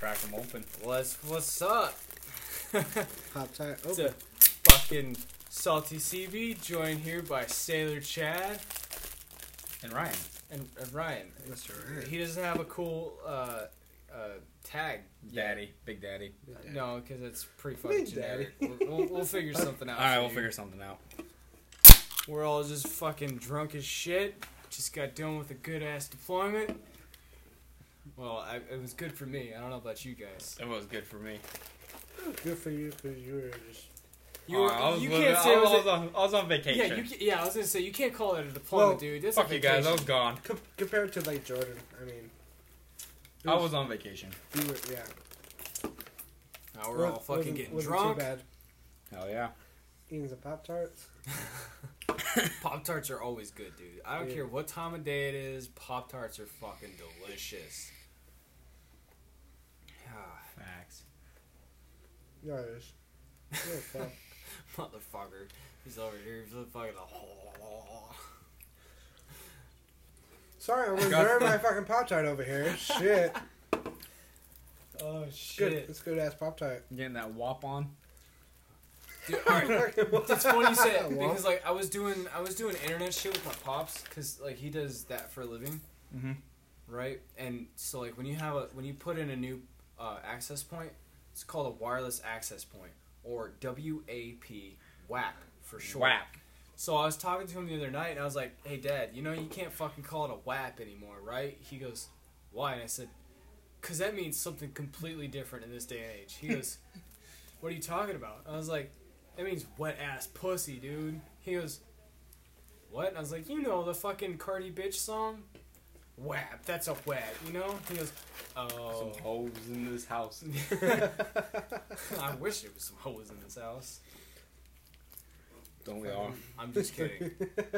crack them open. What's what's up? Pop tart. It's a fucking salty CB, joined here by Sailor Chad And Ryan. and, and Ryan. Mr. Ryan. He doesn't have a cool uh, uh, tag. yet. Daddy. Big Daddy. No, because it's pretty fucking Big generic. We'll, we'll, we'll figure something out. Alright, we'll you. figure something out. We're all just fucking drunk as shit. Just got done with a good ass deployment. Well, I, it was good for me. I don't know about you guys. It was good for me. Good for you because you were just. You, I was you living- can't say it was, was on, I was on vacation. yeah, you, ca- yeah. I was gonna say you can't call it a diploma, Well, dude. That's Fuck a you guys, I was gone. Com- compared to like Jordan, I mean. it I was on vacation. You were, yeah. Now we're all fucking wasn't- getting wasn't drunk. Too bad. Hell yeah. Eating some Pop Tarts. Pop tarts are always good, dude. I don't Yeah. care what time of day it is. Pop tarts are fucking delicious. Ah, Facts. Yeah, it is. Motherfucker, he's over here. He's fucking. Sorry, I'm Got- reserving my fucking Pop Tart over here. Shit. Oh shit. Good. shit, It's good ass Pop Tart. Getting that wop on. dude. All right. It's funny you say it because like I was doing I was doing internet shit with my pops because like he does that for a living, Mm-hmm. right? And so like when you have a when you put in a new uh, access point, it's called a wireless access point or WAP WAP for short. Whap. So I was talking to him the other night and I was like, "Hey Dad, you know you can't fucking call it a WAP anymore, right?" He goes, "Why?" And I said, "Cause that means something completely different in this day and age." He goes, "What are you talking about?" I was like, "That means wet ass pussy, dude." He goes, "What?" And I was like, "You know the fucking Cardi bitch song." WAP, that's a whap, you know? He goes, Oh. Some hoes in this house. I wish there was some hoes in this house. Don't we um, all? I'm just kidding.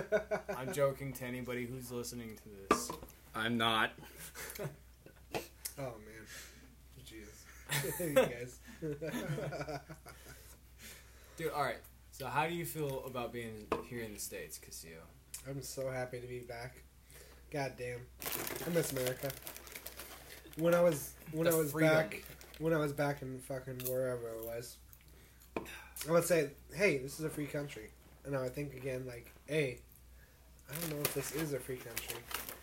I'm joking to anybody who's listening to this. I'm not. Oh man. Jesus. you guys. Dude, alright. So, how do you feel about being here in the States, Casio? I'm so happy to be back. God damn. I miss America. When I was when The I was freedom. back when I was back in fucking wherever it was, I would say, Hey, this is a free country. And I would think again like, hey, I don't know if this is a free country.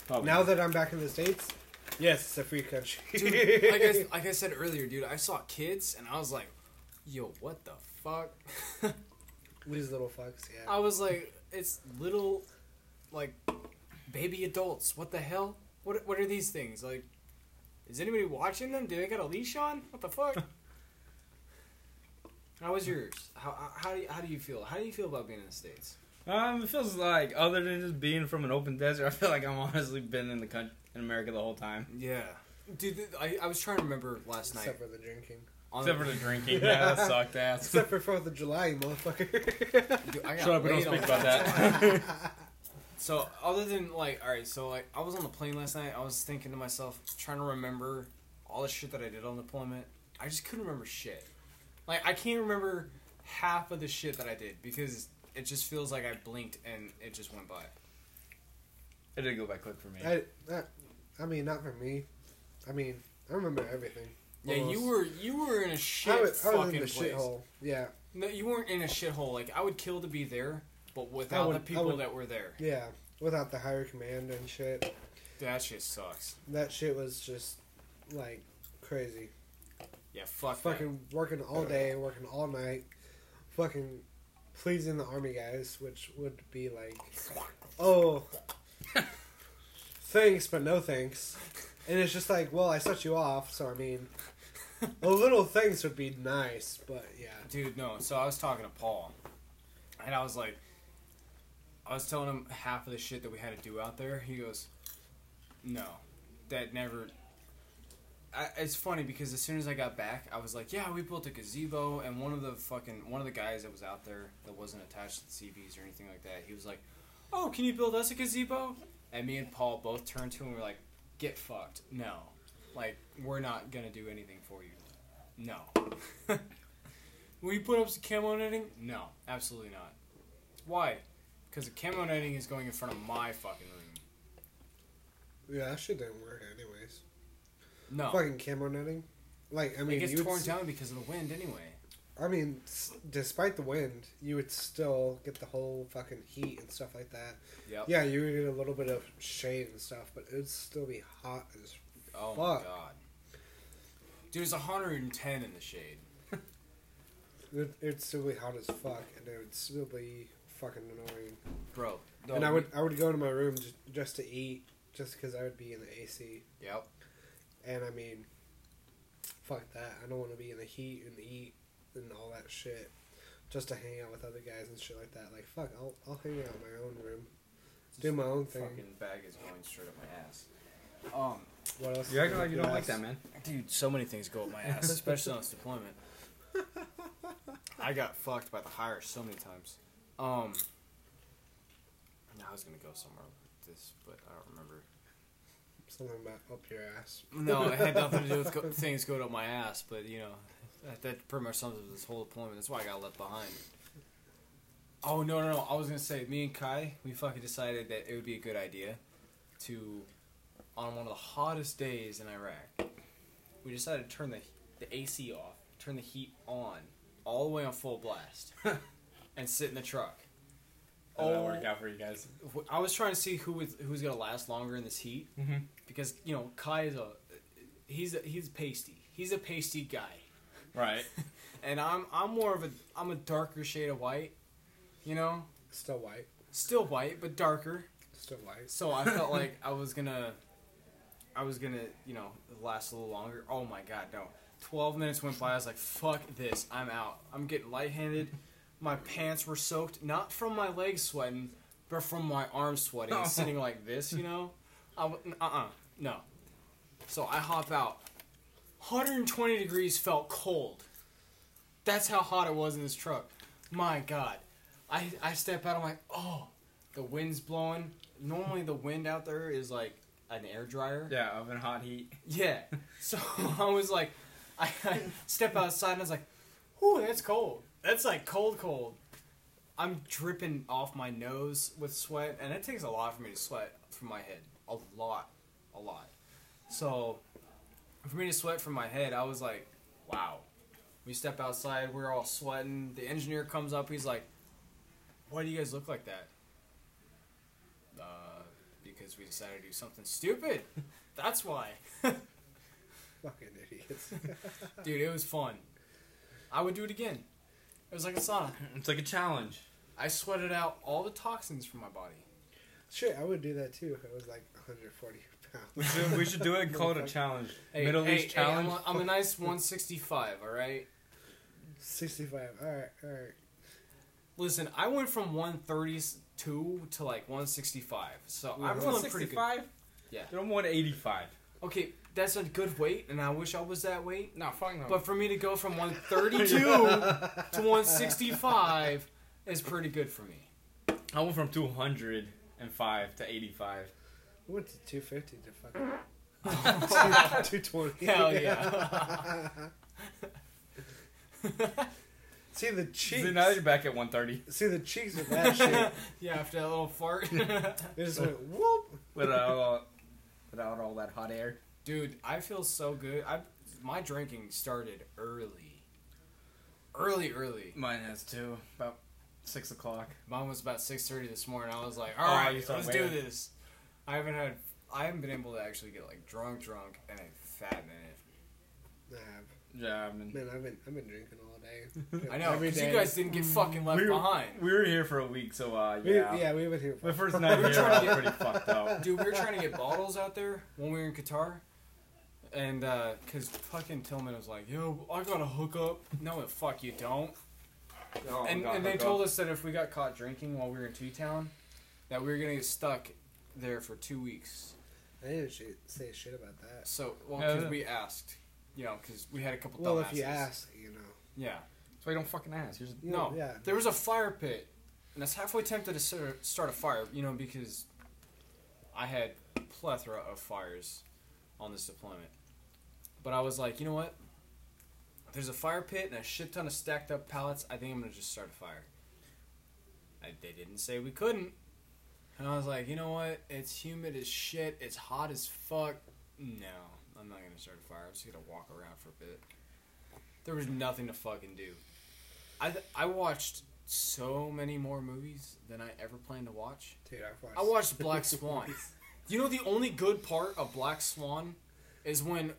Probably. Now that I'm back in the States, yes, it's a free country. Dude, like I, like I said earlier, dude, I saw kids and I was like, yo, what the fuck? These little fucks, yeah. I was like, it's little, like, baby adults. What the hell? What, what are these things? Like, is anybody watching them? Do they got a leash on? What the fuck? How was yours? How, how, do you, how do you feel? How do you feel about being in the States? Um, it feels like other than just being from an open desert, I feel like I'm honestly been in the country in America the whole time. Yeah. Dude, I, I was trying to remember last night. Except for the drinking. on Except for the drinking. Yeah, that sucked ass. Except for Fourth of July, motherfucker. Dude, I got Shut up, we don't laid speak about Fourth that. July. So other than like, all right, so like I was on the plane last night. I was thinking to myself, trying to remember all the shit that I did on deployment. I just couldn't remember shit. Like I can't remember half of the shit that I did because it just feels like I blinked and it just went by. It did go by quick for me. I, I, I mean, not for me. I mean, I remember everything. Yeah, you were you were in a shit I was, I was fucking in the place. shithole. Yeah, No, you weren't in a shithole. Like I would kill to be there, but without would- the people would- that were there, yeah. Without the higher command and shit, that shit sucks. that shit was just like crazy. Yeah, fuck. that. Fucking working all day, working all night, fucking pleasing the army guys, which would be like, oh, thanks, but no thanks. And it's just like, well, I set you off, so I mean, a little thanks would be nice, but yeah. Dude, no. So I was talking to Paul, and I was like, I was telling him half of the shit that we had to do out there. He goes, "No, that never." I, it's funny because as soon as I got back, I was like, "Yeah, we built a gazebo," and one of the fucking one of the guys that was out there that wasn't attached to the CVs or anything like that, he was like, "Oh, can you build us a gazebo?" And me and Paul both turned to him and were like, "Get fucked! No, like we're not gonna do anything for you. No." Will you put up some camo netting? No, absolutely not. Why? Because the camo netting is going in front of my fucking room. Yeah, that shit didn't work anyways. No. Fucking camo netting. like I mean, it gets torn down because of the wind anyway. I mean, s- despite the wind, you would still get the whole fucking heat and stuff like that. Yep. Yeah, you would get a little bit of shade and stuff, but it would still be hot as. Oh my Fuck. god. Dude, it's 110 in the shade. It, it'd still be hot as fuck, and it would still be fucking annoying. Bro. and I would I would go to my room just, just to eat, just because I would be in the AC. Yep. And I mean, fuck that. I don't want to be in the heat and eat and all that shit, just to hang out with other guys and shit like that. Like fuck, I'll I'll hang out in my own room, do my own thing. Fucking bag is going straight up my ass. Um, What else? You acting like you don't Yes. like that, man. dude, so many things go up my ass, especially on this deployment. I got fucked by the hire so many times. Um, I was gonna go somewhere with this, but I don't remember. Something about up your ass. No, it had nothing to do with go- things going up my ass, but you know, that, that pretty much sums up this whole deployment. That's why I got left behind. Oh no no no! I was gonna say, me and Kai, we fucking decided that it would be a good idea to, on one of the hottest days in Iraq, we decided to turn the the AC off, turn the heat on, all the way on full blast, and sit in the truck. How'd that Oh, work out for you guys? I was trying to see who was who's gonna last longer in this heat Mm-hmm. because you know Kai is a he's a, he's pasty. He's a pasty guy, Right. and I'm I'm more of a I'm a darker shade of white, you know, Still white. still white but darker. Still white. So I felt like I was gonna I was gonna you know last a little longer. Oh my god, no! Twelve minutes went by. I was like, fuck this. I'm out. I'm getting lightheaded. My pants were soaked, not from my legs sweating, but from my arms sweating, Oh. sitting like this, you know. I w- uh-uh, no. So I hop out. 120 degrees felt cold. That's how hot it was in this truck. My God. I, I step out, I'm like, oh, the wind's blowing. Normally the wind out there is like an air dryer. Yeah, oven hot heat. Yeah. So I was like, I, I step outside and I was like, whew, that's cold. That's like cold, cold. I'm dripping off my nose with sweat, and it takes a lot for me to sweat from my head. A lot. A lot. So, for me to sweat from my head, I was like, wow. We step outside, we're all sweating. The engineer comes up, he's like, why do you guys look like that? Uh, because we decided to do something stupid. That's why. Fucking idiots. Dude, it was fun. I would do it again. It was like a sauna. It's like a challenge. I sweated out all the toxins from my body. Shit, I would do that too if it was like 140 We pounds. should, we should do it and call it a challenge. Hey, Middle hey, East hey, challenge. I'm, a, I'm a nice 165, all right? 65. Alright, alright. Listen, I went from 132 to like 165, so Yeah, I'm feeling pretty good. 165? Yeah. Dude, I'm 185. Okay, that's a good weight, and I wish I was that weight. No, fuck no. But for me to go from 132 to 165 is pretty good for me. I went from 205 to 85. We went to 250 to fucking 220. Hell yeah. See the cheeks. See, now you're back at 130. See the cheeks of that shit. yeah, after that little fart. They just went whoop. Without all, without all that hot air. Dude, I feel so good. I my drinking started early. Early, early. Mine has too. About 6 o'clock. Mine was about six thirty this morning. I was like, Oh, "All right, let's do this." I haven't had, I haven't been able to actually get like drunk, drunk in a fat minute. I have. Yeah, I mean. Man, I've been I've been drinking all day. I know because you guys didn't get fucking left we were, behind, We were here for a week, so uh, We, yeah. yeah. we were been here. My For, first night We were here, trying to get- pretty fucked up. dude. We were trying to get bottles out there when we were in Qatar, and uh, because fucking Tillman was like, "Yo, I got a hookup." No, fuck you don't. Oh, and, and they told us that if we got caught drinking while we were in T Town, that we were gonna get stuck there for two weeks. I didn't sh- say shit about that. So, well, Yeah, because yeah. we asked, you know, because we had a couple. Well, dumbasses. if you ask, you know. yeah, So you don't fucking ask. You're just, You no, know, yeah. there was a fire pit, and I was halfway tempted to start start a fire, you know, because I had a plethora of fires on this deployment. But I was like, you know what? There's a fire pit and a shit ton of stacked up pallets. I think I'm gonna just start a fire. I, they didn't say we couldn't, and I was like, you know what? It's humid as shit. It's hot as fuck. No, I'm not gonna start a fire. I'm just gonna walk around for a bit. There was nothing to fucking do. I th- I watched so many more movies than I ever planned to watch. Dude, I've watched. I watched Black Swan. You know the only good part of Black Swan is when,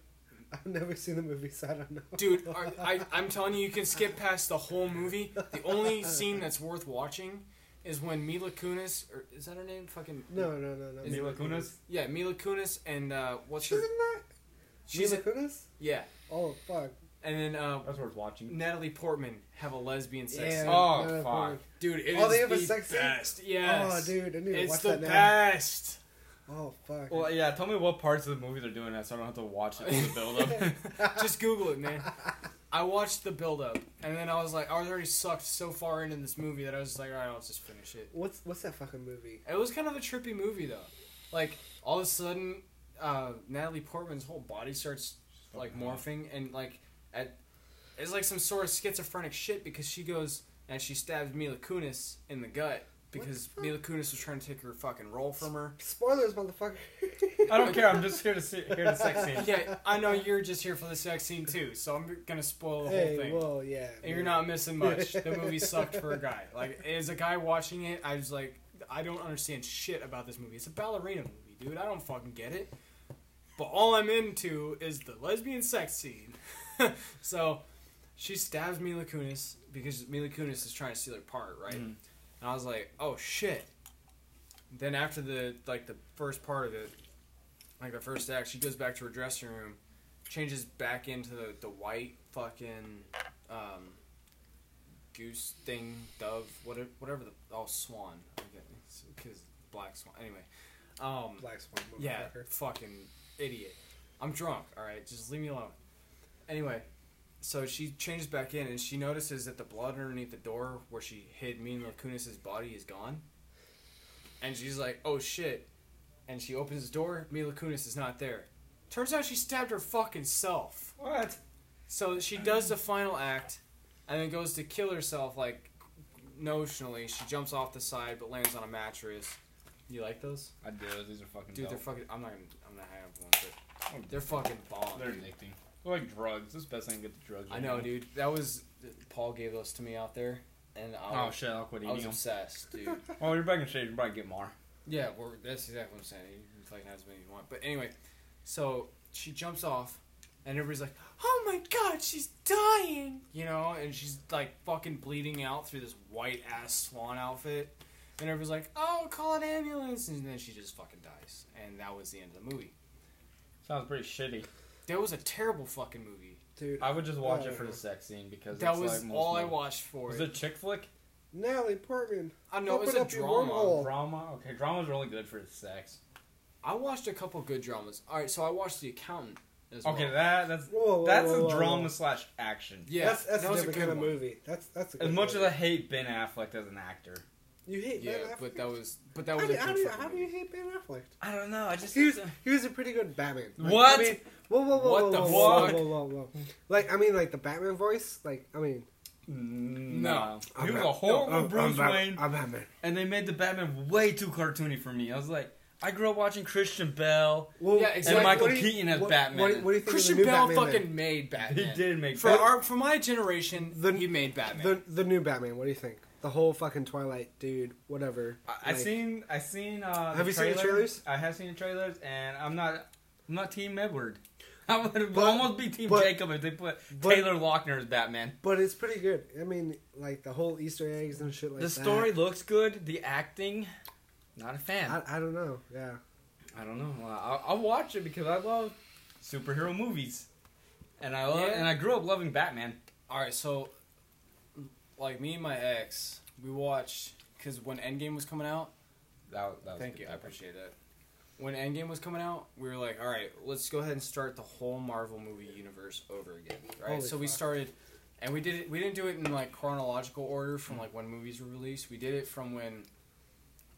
I've never seen the movie, so I don't know. dude. are- I I'm telling you, you can skip past the whole movie. The only scene that's worth watching is when Mila Kunis, or is that her name? Fucking no, no, no, no. Is Mila Kunis? yeah, Mila Kunis and uh, what's She's her? in that. She's Mila a, Kunis. yeah, Oh fuck. and then uh, That's worth watching. Natalie Portman have a lesbian sex. Yeah. scene. Oh, no, no, fuck. Dude, it is Oh, they have a the sex scene? best. Yes. Oh, dude, I need to it's watch the that now. best. Oh fuck. Well, yeah. Tell me what parts of the movie they're doing that, so I don't have to watch it for the build up. Just Google it, man. I watched the build up, and then I was like, I was already sucked so far into this movie that I was just like, all right, I'll just finish it. What's what's that fucking movie? It was kind of a trippy movie though. Like all of a sudden, uh, Natalie Portman's whole body starts like morphing, and like at it's like some sort of schizophrenic shit because she goes and she stabs Mila Kunis in the gut because fuck? Mila Kunis was trying to take her fucking role from her. Spoilers, motherfucker. I don't care. I'm just here to see hear the sex scene. Yeah, I know you're just here for the sex scene too, so I'm gonna spoil the hey, whole thing. well, yeah. and you're man. not missing much. The movie sucked for a guy. Like as a guy watching it, I was like, I don't understand shit about this movie. It's a ballerina movie, dude. I don't fucking get it. But all I'm into is the lesbian sex scene. so she stabs Mila Kunis because Mila Kunis is trying to steal her part, right? Mm. And I was like, oh shit. Then after the like the first part of it, like the first act, she goes back to her dressing room, changes back into the, the white fucking um, goose thing, dove, whatever, whatever the oh swan, because black swan. Anyway, um, Black Swan. yeah, fucking idiot. I'm drunk. All right, just leave me alone. Anyway, so she changes back in and she notices that the blood underneath the door where she hid Mila Kunis's body is gone. And she's like, "Oh shit!" And she opens the door. Mila Kunis is not there. Turns out she stabbed her fucking self. What? So she does the final act, and then goes to kill herself. Like notionally, she jumps off the side but lands on a mattress. You like those? I do. These are fucking. Dude, dope. they're fucking. I'm not. Gonna, I'm not hanging up one, but oh, they're fucking bomb. They're dude. addicting. They're like drugs. This is the best thing to get the drugs. I right know, now. dude. That was Paul gave those to me out there, and I Oh shit! I'll quit I was them. obsessed, dude. Oh, you're back in shape. You probably get more. yeah, we're, that's exactly what I'm saying. You can fucking have as many as you want. But anyway, so she jumps off, and everybody's like, "Oh my god, she's dying!" You know, and she's like fucking bleeding out through this white ass swan outfit, and everybody's like, "Oh, call an ambulance!" And then she just fucking dies, and that was the end of the movie. Sounds pretty shitty. That was a terrible fucking movie. Dude, I would just watch it for the sex scene because That it's was like most all I movies. watched for Was it. it chick flick? Natalie Portman. I know it was Open a up your drama. wormhole. Drama. Okay, drama's really good for the sex. I watched a couple good dramas. All right, so I watched The Accountant as well. Okay, that that's Whoa, whoa, that's whoa, a whoa, drama whoa. slash action. yeah, that's that's that a was different good kind of one. movie. That's that's a As good much as movie. I hate Ben Affleck as an actor, you hate Yeah, Ben Affleck. but that was but that how, was do, a how, do you, how do you hate Ben Affleck? I don't know. I just He was he was a pretty good Batman. Like, What? I mean, whoa, whoa, whoa, What whoa, the whoa, whoa, fuck? whoa, whoa, whoa. Like I mean, like the Batman voice. Like I mean, mm, no. I'm He was Bat- a horrible no, I'm- Bruce I'm Bat- Wayne, I'm Batman. and they made the Batman way too cartoony for me. I was like, I grew up watching Christian Bale. Well, Yeah, exactly. And Michael what do you- Keaton as what- Batman. What, what do you think Christian of the new Bale Batman? fucking then? made Batman. He did make For Bat- our for my generation, The- he made Batman. The the new Batman. What do you think? The whole fucking Twilight dude. Whatever. I, I Like, seen I seen uh, Have you seen the trailers? I have seen the trailers, and I'm not I'm not Team Edward. I would But- almost be Team but- Jacob if they put but- Taylor Lautner as Batman. But it's pretty good. I mean, like the whole Easter eggs and shit like the that. story looks good. The acting, not a fan. I, I don't know. Yeah. I don't know. I'll, I'll watch it because I love superhero movies, and I love Yeah. and I grew up loving Batman. All right, so like me and my ex, we watched because when Endgame was coming out. That, that was Thank good you, I appreciate that. When Endgame was coming out, we were like, all right, let's go ahead and start the whole Marvel movie universe over again, right? Holy so we started, and we did it. We didn't do it in like chronological order from like when movies were released. We did it from when,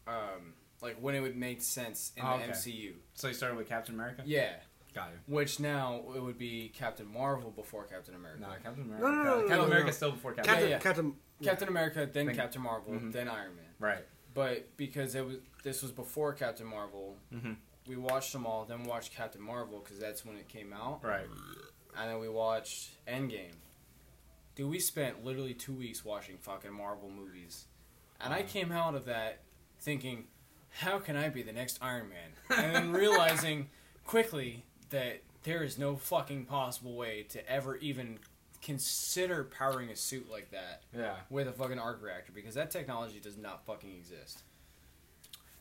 um, like when it would make sense in Oh, the okay. MCU. So you started with Captain America. Yeah, Got you. which now it would be Captain Marvel before Captain America. No, Captain America. No, no, no, no, Captain no, America's no. still before Captain. Captain. yeah. Captain. yeah. Captain America, then Then- Captain Marvel, Mhm. then Iron Man. Right. But because it was this was before Captain Marvel, Mm-hmm. we watched them all. Then we watched Captain Marvel because that's when it came out, Right. and then we watched Endgame. Dude, we spent literally two weeks watching fucking Marvel movies, and I came out of that thinking, how can I be the next Iron Man? And then realizing quickly that there is no fucking possible way to ever even consider powering a suit like that Yeah. with a fucking arc reactor because that technology does not fucking exist.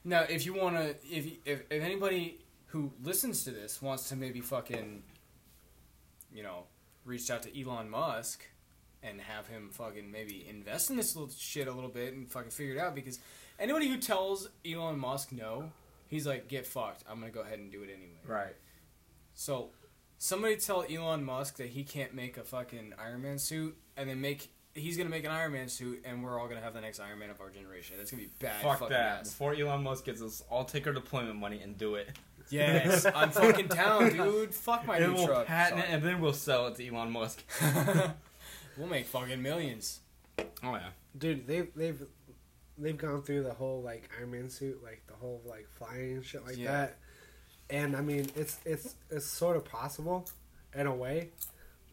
Now, if you want to, if, if if anybody who listens to this wants to maybe fucking, you know, reach out to Elon Musk and have him fucking maybe invest in this little shit a little bit and fucking figure it out because anybody who tells Elon Musk no, he's like, get fucked. I'm gonna go ahead and do it anyway. Right. So, somebody tell Elon Musk that he can't make a fucking Iron Man suit, and then make he's gonna make an Iron Man suit, and we're all gonna have the next Iron Man of our generation. That's gonna be bad. Fuck fucking that. ass. Before Elon Musk gets us, I'll take our deployment money and do it. Yes, I'm fucking down, dude. Fuck my and new we'll truck. patent it Sorry. and then we'll sell it to Elon Musk. we'll make fucking millions. Oh yeah. Dude, they've they've they've gone through the whole like Iron Man suit, like the whole like flying and shit like Yeah. that. And I mean, it's it's it's sort of possible, in a way,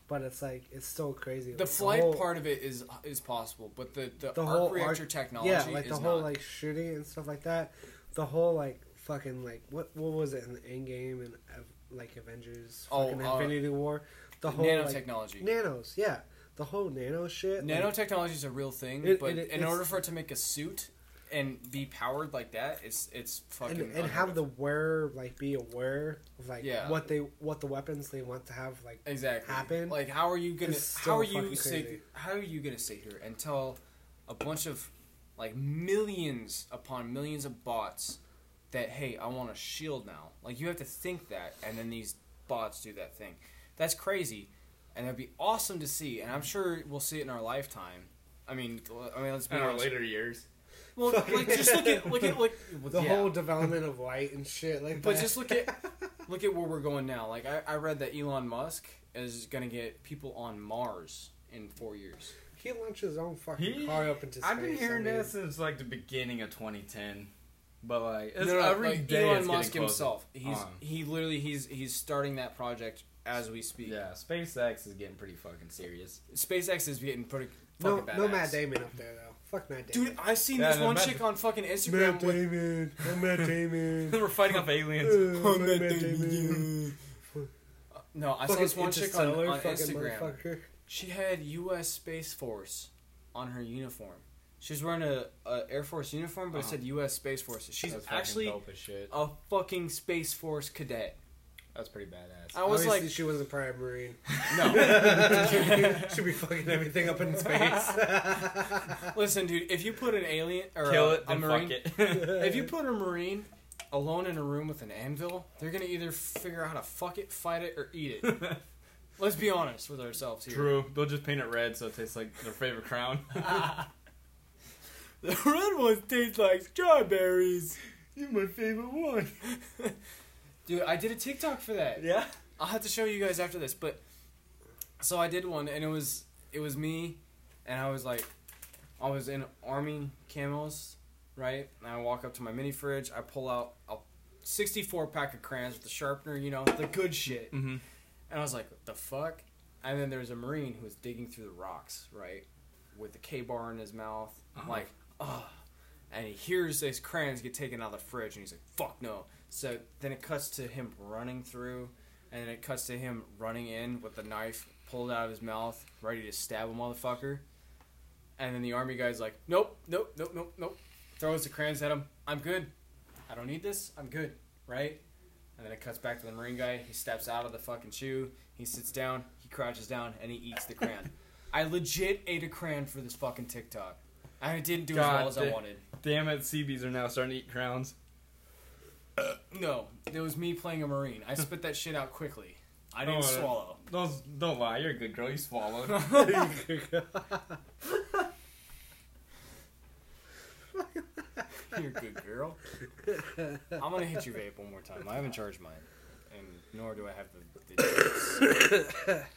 but it's like it's still crazy. The Like, flight whole- part of it is is possible, but the the, the whole reactor arc- technology yeah, like is the whole not. like shooting and stuff like that. The whole like fucking like what what was it in the end game and uh, like Avengers, Oh, fucking uh, Infinity War, the whole like, nanotechnology. nanos, yeah, the whole nano shit. like, Nanotechnology is a real thing, It- but it- in order for it to make a suit and be powered like that, it's it's fucking and, and have the wearer like be aware of like Yeah. what they what the weapons they want to have like exactly happen. Like, how are you gonna? How are you sit? crazy. How are you gonna sit here and tell a bunch of like millions upon millions of bots that hey, I want a shield now? Like, you have to think that, and then these bots do that thing. That's crazy, and that'd be awesome to see. And I'm sure we'll see it in our lifetime. I mean, I mean, let's be In our later years. Well, like, just look at look at look the yeah. whole development of light and shit like But that. just look at look at where we're going now. Like I, I read that Elon Musk is gonna get people on Mars in four years. he launched his own fucking He, car up into space. I've been hearing I mean, that since like the beginning of 2010, but like it's No, no, every like day Elon Musk himself. He's Um, he literally he's he's starting that project as we speak. yeah, SpaceX is getting pretty fucking serious. SpaceX is getting pretty no, fucking no badass. Matt Damon up there though. Fuck Matt Damon. Dude, I seen Yeah, this no, one Matt- chick on fucking Instagram Matt with Damon. I'm Matt Damon. We're fighting off aliens. Uh, Oh, I'm Matt Matt Damon. Damon. no, I saw Fucking this one chick on, Interstellar on fucking Instagram. motherfucker. She had U.S. Space Force on her uniform. She was wearing a, a Air Force uniform, but it Uh-huh. said U.S. Space Force. She's That's fucking actually dope as shit. a fucking Space Force cadet. That's pretty badass. I was Obviously, like, she wasn't probably a marine. no. Should be fucking everything up in space. Listen, dude, if you put an alien or Kill a, it, a then marine, fuck it. if you put a marine alone in a room with an anvil, they're gonna either figure out how to fuck it, fight it, or eat it. Let's be honest with ourselves here. True. They'll just paint it red so it tastes like their favorite crown. the red ones taste like strawberries. You're my favorite one. Dude, I did a TikTok for that. Yeah. I'll have to show you guys after this, but so I did one, and it was it was me, and I was like, I was in army camos, right? And I walk up to my mini fridge, I pull out a 64 pack of crayons with the sharpener, you know, the good shit, Mm-hmm. and I was like, what the fuck? And then there's a marine who was digging through the rocks, right, with the Ka-Bar in his mouth, Uh-huh. like, oh, and he hears these crayons get taken out of the fridge, and he's like, fuck no. So then it cuts to him running through, and then it cuts to him running in with the knife pulled out of his mouth, ready to stab a motherfucker. And then the army guy's like, nope, nope, nope, nope, nope. Throws the crayons at him. I'm good. I don't need this. I'm good. Right? And then it cuts back to the marine guy. He steps out of the fucking shoe. He sits down. He crouches down and he eats the crayon. I legit ate a crayon for this fucking TikTok. I didn't do as well as I wanted. Damn it, CBs are now starting to eat crowns. No, it was me playing a marine. I spit that shit out quickly. I didn't Oh, swallow. Don't, don't lie, you're a good girl. You swallowed. You're a good girl. I'm gonna hit your vape one more time. I haven't charged mine, and nor do I have the. the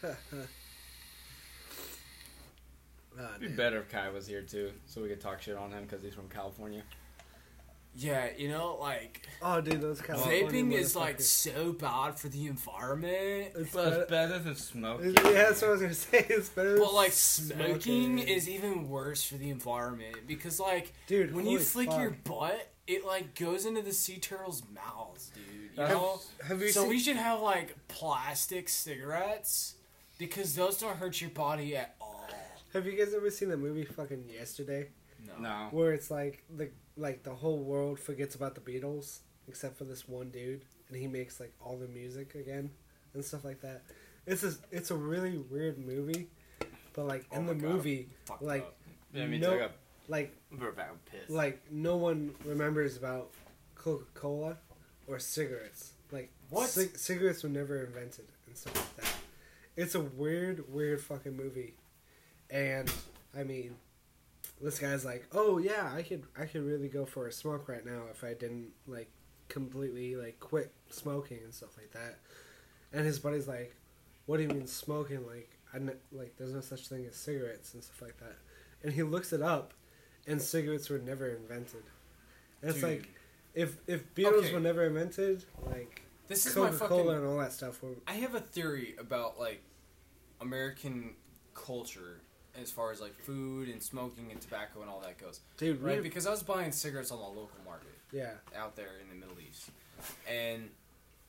Ah, It'd be better if Kai was here too, so we could talk shit on him because he's from California. Yeah, you know, like Oh, dude, those kind of vaping is like so bad for the environment. It's But it's better- better than smoking. yeah, that's what I was gonna say. It's better. But like smoking smoking. is even worse for the environment because like dude. when you flick fuck. your butt, it like goes into the sea turtles' mouths, dude. You Have- know? have you So seen? we should have like plastic cigarettes because those don't hurt your body at all. have you guys ever seen the movie fucking Yesterday, No. No. where it's like the like the whole world forgets about the Beatles except for this one dude, and he makes like all the music again and stuff like that. It's a it's a really weird movie, but like Oh in the God. movie, like up. Yeah, me No. like pissed. like no one remembers about Coca Cola or cigarettes. Like What? cig- cigarettes were never invented and stuff like that. It's a weird, weird fucking movie, and I mean, this guy's like, oh yeah, I could, I could really go for a smoke right now if I didn't like completely like quit smoking and stuff like that. And his buddy's like, what do you mean smoking? Like, I like there's no such thing as cigarettes and stuff like that. And he looks it up, and cigarettes were never invented. And it's Dude. like, if if Beatles Okay. were never invented, like This is my Coca Cola and all that stuff were. I have a theory about like American culture as far as like food and smoking and tobacco and all that goes. Dude, Right? Because I was buying cigarettes on the local market yeah. out there in the Middle East. And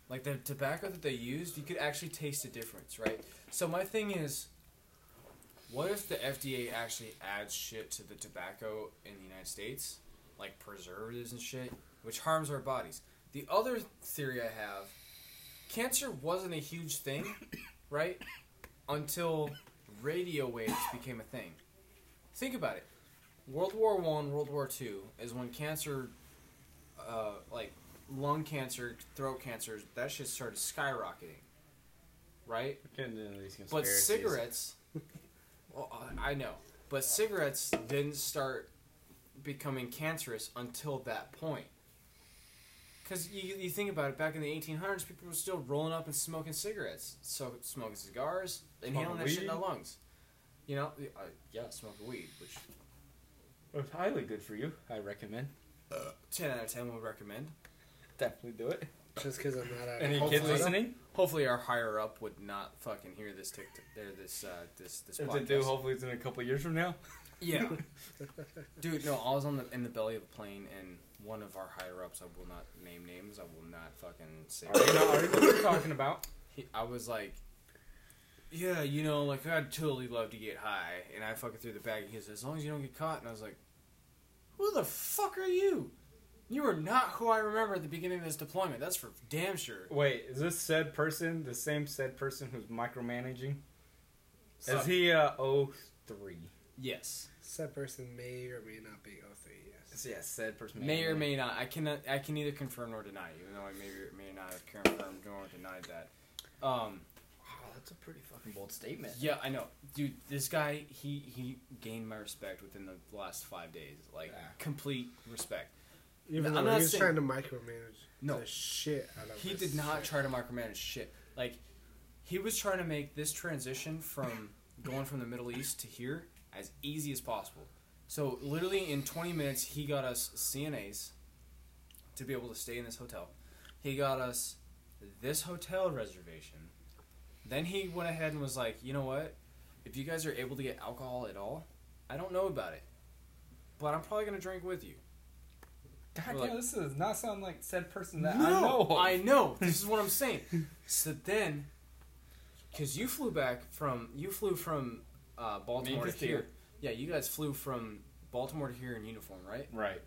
like the tobacco that they used, you could actually taste the difference, right? So my thing is what if the FDA actually adds shit to the tobacco in the United States, like preservatives and shit, which harms our bodies? The other theory I have, cancer wasn't a huge thing, right? Until radio waves became a thing. Think about it. World War One, World War Two is when cancer, uh, like lung cancer, throat cancer, that shit started skyrocketing, right? But cigarettes, well, I I know, but cigarettes didn't start becoming cancerous until that point. Because you, you think about it, back in the 1800s, people were still rolling up and smoking cigarettes, so smoking cigars, inhaling Smoking that shit in their lungs. You know, uh, yeah, smoking weed, which It's highly good for you. I recommend. 10 out of 10 would recommend. Definitely do it. Just because I'm not a Any Hopefully- kids listening? Hopefully, our higher up would not fucking hear this TikTok, or this uh, this this If podcast. they do, hopefully it's in a couple years from now. Yeah, dude. No, I was on the in the belly of a plane, and one of our higher ups, I will not name names. I will not fucking say. Already know, already know what you're talking about. He, I was like, yeah, you know, like I'd totally love to get high, and I fucking threw the bag. And he said, as long as you don't get caught, and I was like, who the fuck are you? You are not who I remember at the beginning of this deployment. That's for damn sure. Wait, is this said person the same said person who's micromanaging? So- Is he uh 03? Yes. Said person may or may not be 03, yes. Yeah, said person. May or may not. I cannot. I can neither confirm nor deny, even though I may or may not have confirmed nor denied that. Um, Wow, that's a pretty fucking bold statement. yeah, I know, dude. This guy, he he gained my respect within the last five days. Like Yeah. complete respect. Even I'm though not he was saying- trying to micromanage No. the shit out of He this did not shit. try to micromanage shit. Like he was trying to make this transition from going from the Middle East to here as easy as possible. So literally in 20 minutes, he got us CNAs to be able to stay in this hotel. He got us this hotel reservation. Then he went ahead and was like, you know what? If you guys are able to get alcohol at all, I don't know about it, but I'm probably gonna drink with you. God damn, like- this does not sound like said person that no, I know. I know. This is what I'm saying. So then, because you flew back from you flew from uh, Baltimore Me to to here. here. Yeah, you guys flew from Baltimore to here in uniform, right? Right.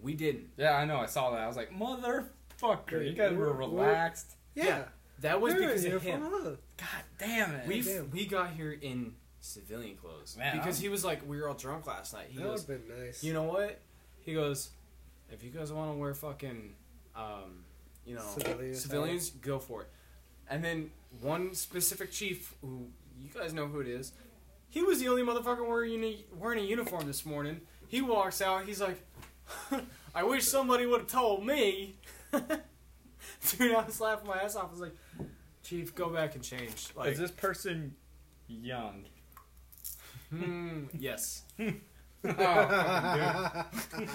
We didn't. Yeah, I know. I saw that. I was like, motherfucker, you guys were We're- we're- relaxed. Yeah. Yeah, That was We're because of him. huh? God damn it. We we got here in civilian clothes Man, because I'm- he was like, we were all drunk last night. He That would goes, have been nice. you know what? He goes, if you guys want to wear fucking, um, you know, Civilian civilians, go for it. And then one specific chief, who you guys know who it is, he was the only motherfucker wearing uni- wearing a uniform this morning. He walks out. He's like, I wish somebody would have told me. Dude, I was laughing my ass off. I was like, Chief, go back and change. Like, Is this person young? hmm, yes. oh, fucking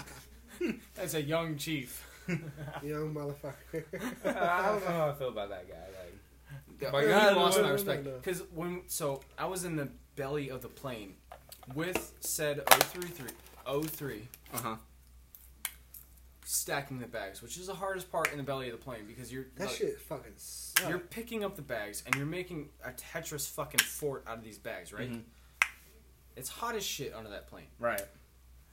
That's a young chief. Young motherfucker. I don't know how I feel about that guy. Like, Yeah, But I lost no, my no, respect no, no. because when so I was in the belly of the plane with said 033 03 uh huh. stacking the bags, which is the hardest part in the belly of the plane because you're That like, shit fucking sucks. you're picking up the bags and you're making a Tetris fucking fort out of these bags, right? Mhm. It's hot as shit under that plane. Right.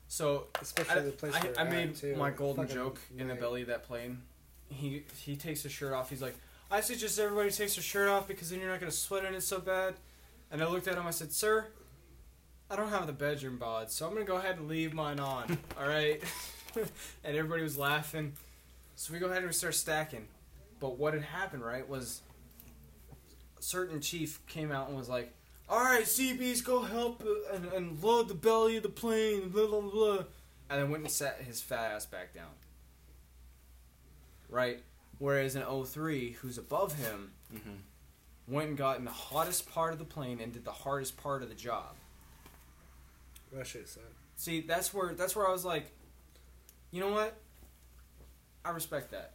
So Especially I, the place I, we're I made too. my golden Fucking joke in the belly of that plane. He he takes his shirt off. He's like, I suggest everybody takes their shirt off because then you're not gonna sweat in it so bad. And I looked at him. I said, Sir, I don't have the bedroom bod, so I'm gonna go ahead and leave mine on. all right. and everybody was laughing. So we go ahead and we start stacking. But what had happened, right, was a certain chief came out and was like, all right, CBs, go help uh, and, and load the belly of the plane, blah, blah, blah. And then went and sat his fat ass back down. Right? Whereas in 03, who's above him, Mm-hmm. Went and got in the hottest part of the plane and did the hardest part of the job. That shit sucks. See, that's where that's where I was like, you know what? I respect that.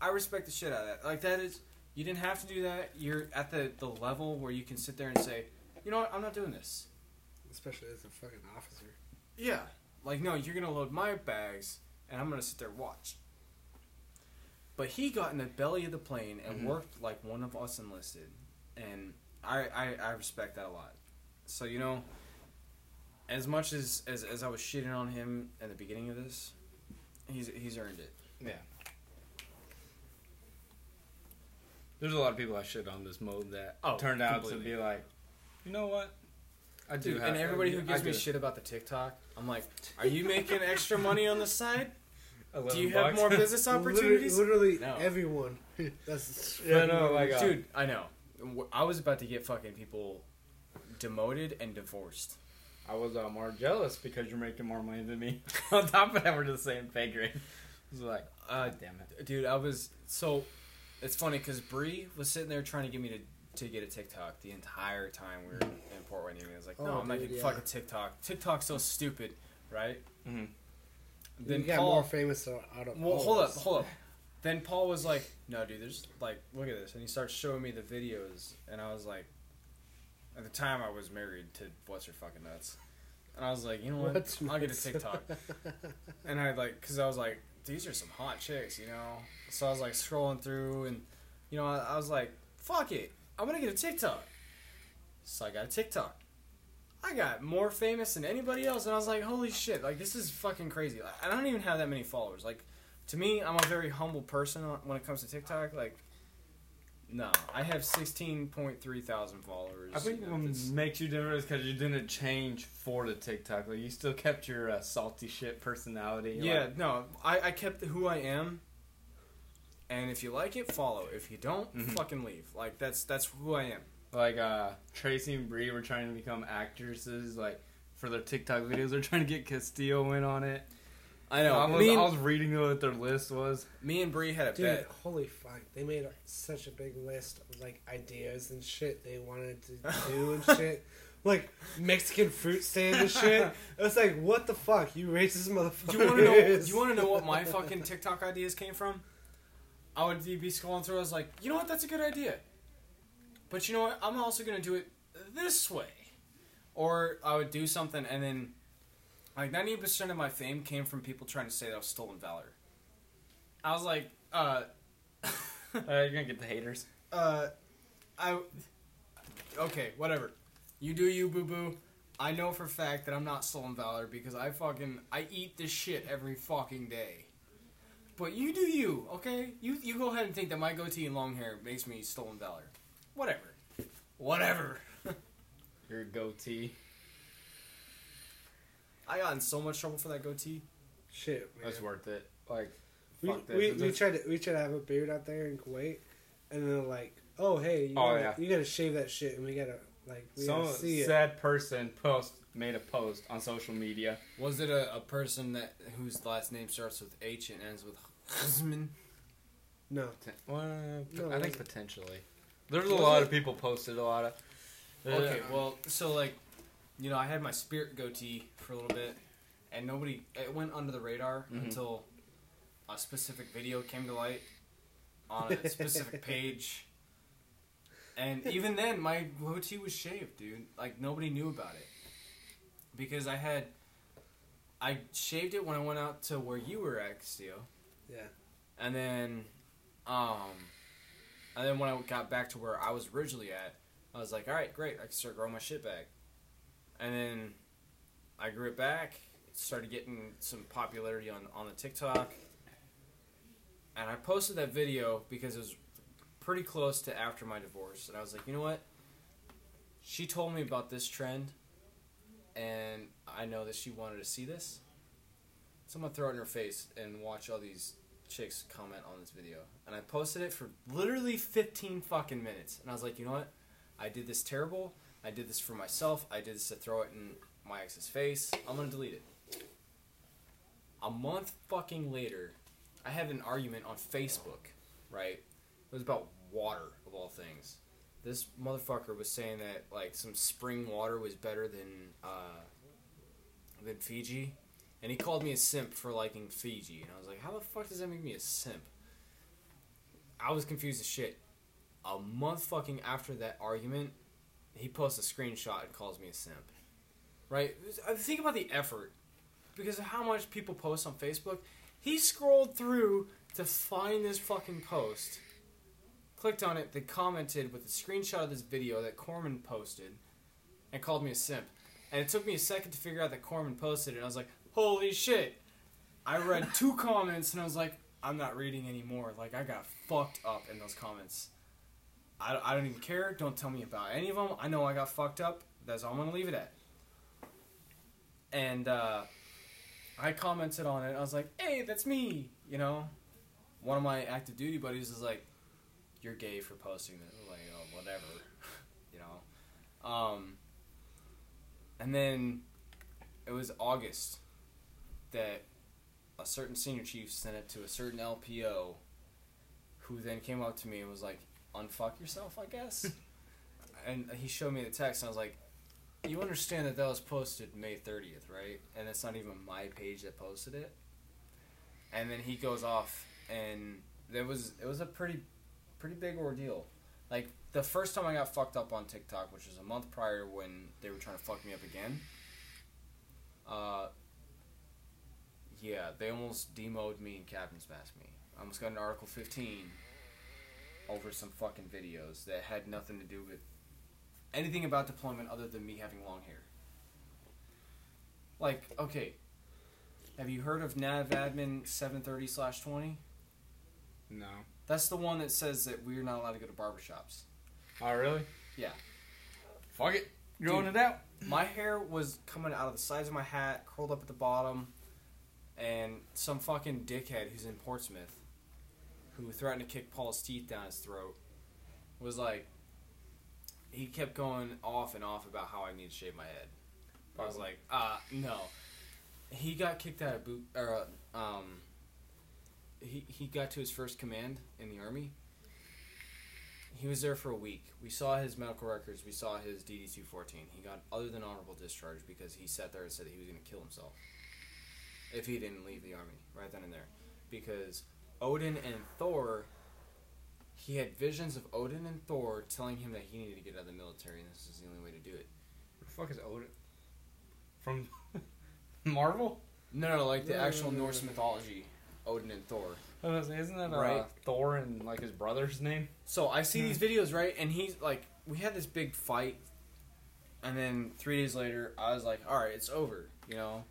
I respect the shit out of that. Like that is you didn't have to do that. You're at the the level where you can sit there and say, you know what? I'm not doing this. Especially as a fucking officer. Yeah. Like no, you're gonna load my bags and I'm gonna sit there and watch. But he got in the belly of the plane and Mhm. worked like one of us enlisted, and I, I I respect that a lot. So you know, as much as as, as I was shitting on him at the beginning of this, he's he's earned it. Yeah. There's a lot of people I shit on this mode that Oh, turned out completely. to be like, you know what? I do Dude, and everybody who gives me shit about the TikTok, I'm like, are you making extra money on the side? Do 11 you have more business opportunities? Literally, No. literally everyone. That's Yeah, no, like, uh, Dude, I know. I was about to get fucking people demoted and divorced. I was uh, more jealous because you're making more money than me. On top of that, we're the same pay grade. It's like, Uh, God damn it. dude, I was so. It's funny because Bree was sitting there trying to get me to to get a TikTok the entire time we were in Port And I was like, no, Oh, I'm not getting yeah. fucking TikTok. TikTok's so stupid, right? You got Paul, more famous out of Well, hold up, hold up. Then Paul was like, "No, dude, there's like, look at this," and he starts showing me the videos, and I was like, at the time I was married to what's her fucking nuts, and I was like, you know what, What's I'll get a? TikTok, and I like, cause I was like, these are some hot chicks, you know. So I was like scrolling through, and you know, I, I was like, fuck it, I'm gonna get a TikTok. So I got a TikTok. I got more famous than anybody else, and I was like, holy shit, like this is fucking crazy. Like, I don't even have that many followers. Like, to me, I'm a very humble person when it comes to TikTok. Like, no, I have 16.3 thousand followers. I think You know, what it's- makes you different is because you didn't change for the TikTok. Like you still kept your uh, salty shit personality. yeah, Like, no, I, I kept who I am. And if you like it, follow. If you don't, Mhm. fucking leave. Like that's that's who I am. Like uh, Tracy and Bree were trying to become actresses. Like for their TikTok videos, they're trying to get Castillo in on it. I know. I was, me, and, I was reading what their list was. me and Bree had a Dude, bet. holy fuck! They made such a big list of like ideas and shit they wanted to do and shit, like Mexican fruit stand and shit. It was like, what the fuck, you racist motherfucker! Do you want to know? Do you want to know what my fucking TikTok ideas came from? I would be scrolling through. I was like, you know what? That's a good idea. But you know what? I'm also gonna do it this way. Or I would do something and then, like, 90% of my fame came from people trying to say that I was stolen valor. I was like, uh, Uh, you're gonna get the haters. uh, I, okay, whatever. You do you, boo boo. I know for a fact that I'm not stolen valor because I fucking I eat this shit every fucking day. But you do you, okay? You you go ahead and think that my goatee and long hair makes me stolen valor. Whatever. Whatever. Your goatee. I got in so much trouble for that goatee. Shit, man. That's worth it. Like, we, fuck this. we, we tried to we tried to have a beard out there in Kuwait, and then like, oh hey, you, Oh, gotta, yeah. you gotta shave that shit, and we gotta like we some gotta see it. sad person post made a post on social media. Was it a, a person that whose last name starts with H and ends with Husman? No, Well, No, I think wasn't. potentially. There's a lot of people posted a lot of. Okay, well, so like, you know, I had my spirit goatee for a little bit, and nobody. It went under the radar Mhm. until a specific video came to light on a specific page. And even then, my goatee was shaved, dude. Like nobody knew about it because I had I shaved it when I went out to where you were at Castillo, Yeah. and then um, and then when I got back to where I was originally at, I was like, all right, great, I can start growing my shit back. And then I grew it back, started getting some popularity on on the TikTok, and I posted that video because it was pretty close to after my divorce, and I was like, you know what? She told me about this trend, and I know that she wanted to see this, so I'm gonna throw it in her face and watch all these chicks comment on this video. And I posted it for literally 15 fucking minutes, and I was like, you know what? I did this terrible. I did this for myself. I did this to throw it in my ex's face. I'm gonna delete it. A month fucking later, I had an argument on Facebook, right? It was about water, of all things. This motherfucker was saying that, like, some spring water was better than, uh, than Fiji. And he called me a simp for liking Fiji. And I was like, how the fuck does that make me a simp? I was confused as shit. A month fucking after that argument, he posts a screenshot and calls me a simp. Right? Uh, think about the effort. Because of how much people post on Facebook. He scrolled through to find this fucking post, clicked on it, then commented with a screenshot of this video that Corman posted, and called me a simp. And it took me a second to figure out that Corman posted it. And I was like, holy shit. I read two comments and I was like, I'm not reading anymore. Like, I got fucked up in those comments. I, I don't even care. Don't tell me about any of them. I know I got fucked up. That's all I'm going to leave it at. And uh, I commented on it. I was like, hey, that's me. You know? One of my active duty buddies is like, you're gay for posting this. Like, oh, whatever. you know? Um, and then it was August that a certain senior chief sent it to a certain LPO who then came up to me and was like, unfuck yourself, I guess. and he showed me the text, and I was like, you understand that that was posted May 30th, right? And it's not even my page that posted it. And then he goes off, and there was it was a pretty pretty big ordeal. Like the first time I got fucked up on TikTok, which was a month prior when they were trying to fuck me up again. Uh, yeah, they almost demoed me and captain's masked me. I almost got an Article 15 over some fucking videos that had nothing to do with anything about deployment other than me having long hair. Like, okay, have you heard of NavAdmin 730 slash 20? No. That's the one that says that we're not allowed to go to barbershops. Oh, really? Yeah. Fuck it. Growing Dude. it out. My hair was coming out of the sides of my hat, curled up at the bottom, and some fucking dickhead who's in Portsmouth, who threatened to kick Paul's teeth down his throat, was like, he kept going off and off about how I need to shave my head. I was like, uh, no. He got kicked out of boot, or, um, he, he got to his first command in the army. He was there for a week. We saw his medical records. We saw his DD two fourteen. He got other than honorable discharge because he sat there and said that he was going to kill himself if he didn't leave the army right then and there. Because Odin and Thor, he had visions of Odin and Thor telling him that he needed to get out of the military, and this is the only way to do it. Where the fuck is Odin? From Marvel? No, no, like the actual no, no, Norse mythology, Odin and Thor. I was gonna say, Isn't that uh, Right. Thor and like his brother's name? So I see these videos, right? And he's like, we had this big fight, and then three days later, I was like, all right, it's over, you know?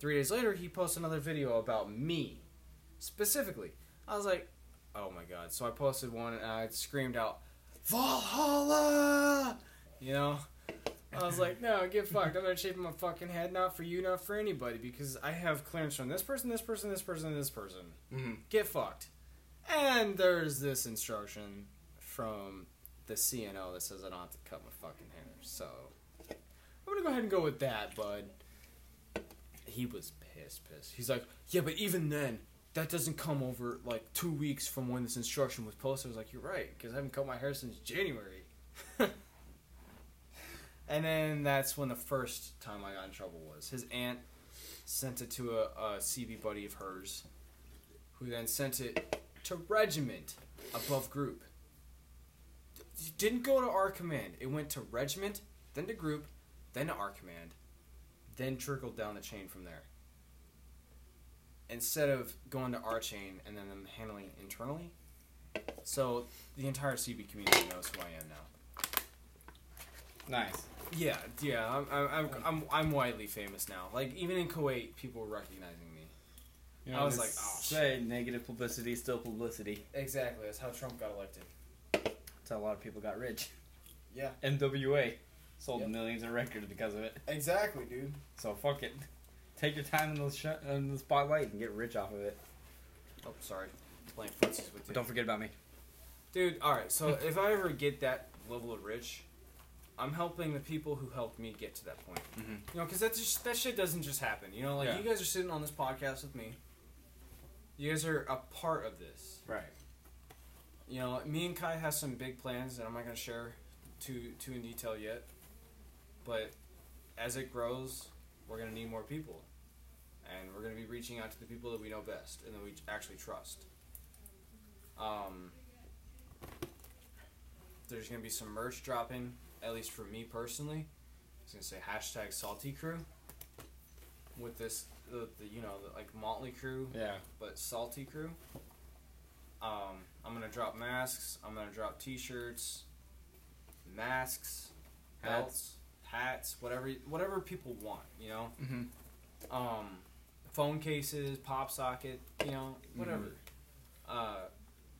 Three days later, he posts another video about me, specifically. I was like, oh my god. So I posted one, and I screamed out, Valhalla! You know? I was like, no, get fucked. I'm not shaving my fucking head, not for you, not for anybody, because I have clearance from this person, this person, this person, and this person Mm-hmm. get fucked. And there's this instruction from the CNO that says I don't have to cut my fucking hair. So I'm gonna go ahead and go with that, bud. He was pissed, pissed. He's like, yeah, but even then, that doesn't come over like two weeks from when this instruction was posted. I was like, you're right, because I haven't cut my hair since January. and then that's when the first time I got in trouble was. His aunt sent it to a, a CB buddy of hers, who then sent it to regiment above group. D- Didn't go to our command. It went to regiment, then to group, then to our command, then trickled down the chain from there. Instead of going to our chain and then them handling it internally. So the entire CB community knows who I am now. Nice. Yeah, yeah, I'm, I'm, I'm, I'm, I'm widely famous now. Like even in Kuwait, people were recognizing me. You I was like, oh, say negative publicity, still publicity. Exactly, that's how Trump got elected. That's how a lot of people got rich. Yeah, NWA sold Yep. millions of records because of it. exactly, dude. So fuck it. Take your time in the sh- in the spotlight and get rich off of it. Oh, sorry, playing footsies with you. But don't forget about me. Dude, all right. So if I ever get that level of rich, I'm helping the people who helped me get to that point. Mm-hmm. You know, because that just that shit doesn't just happen. You know, like Yeah. you guys are sitting on this podcast with me. You guys are a part of this. Right. You know, me and Kai have some big plans that I'm not gonna share too too in detail yet. But as it grows, we're gonna need more people, and we're gonna be reaching out to the people that we know best and that we actually trust. Um, there's gonna be some merch dropping, at least for me personally. I was gonna say hashtag Salty Crew. With this, the, the you know the, like Mötley Crüe Yeah. but salty crew. Um, I'm gonna drop masks. I'm gonna drop T-shirts, masks, belts, hats, whatever whatever people want. You know, Mm-hmm. um, phone cases, pop socket, you know, whatever. Uh,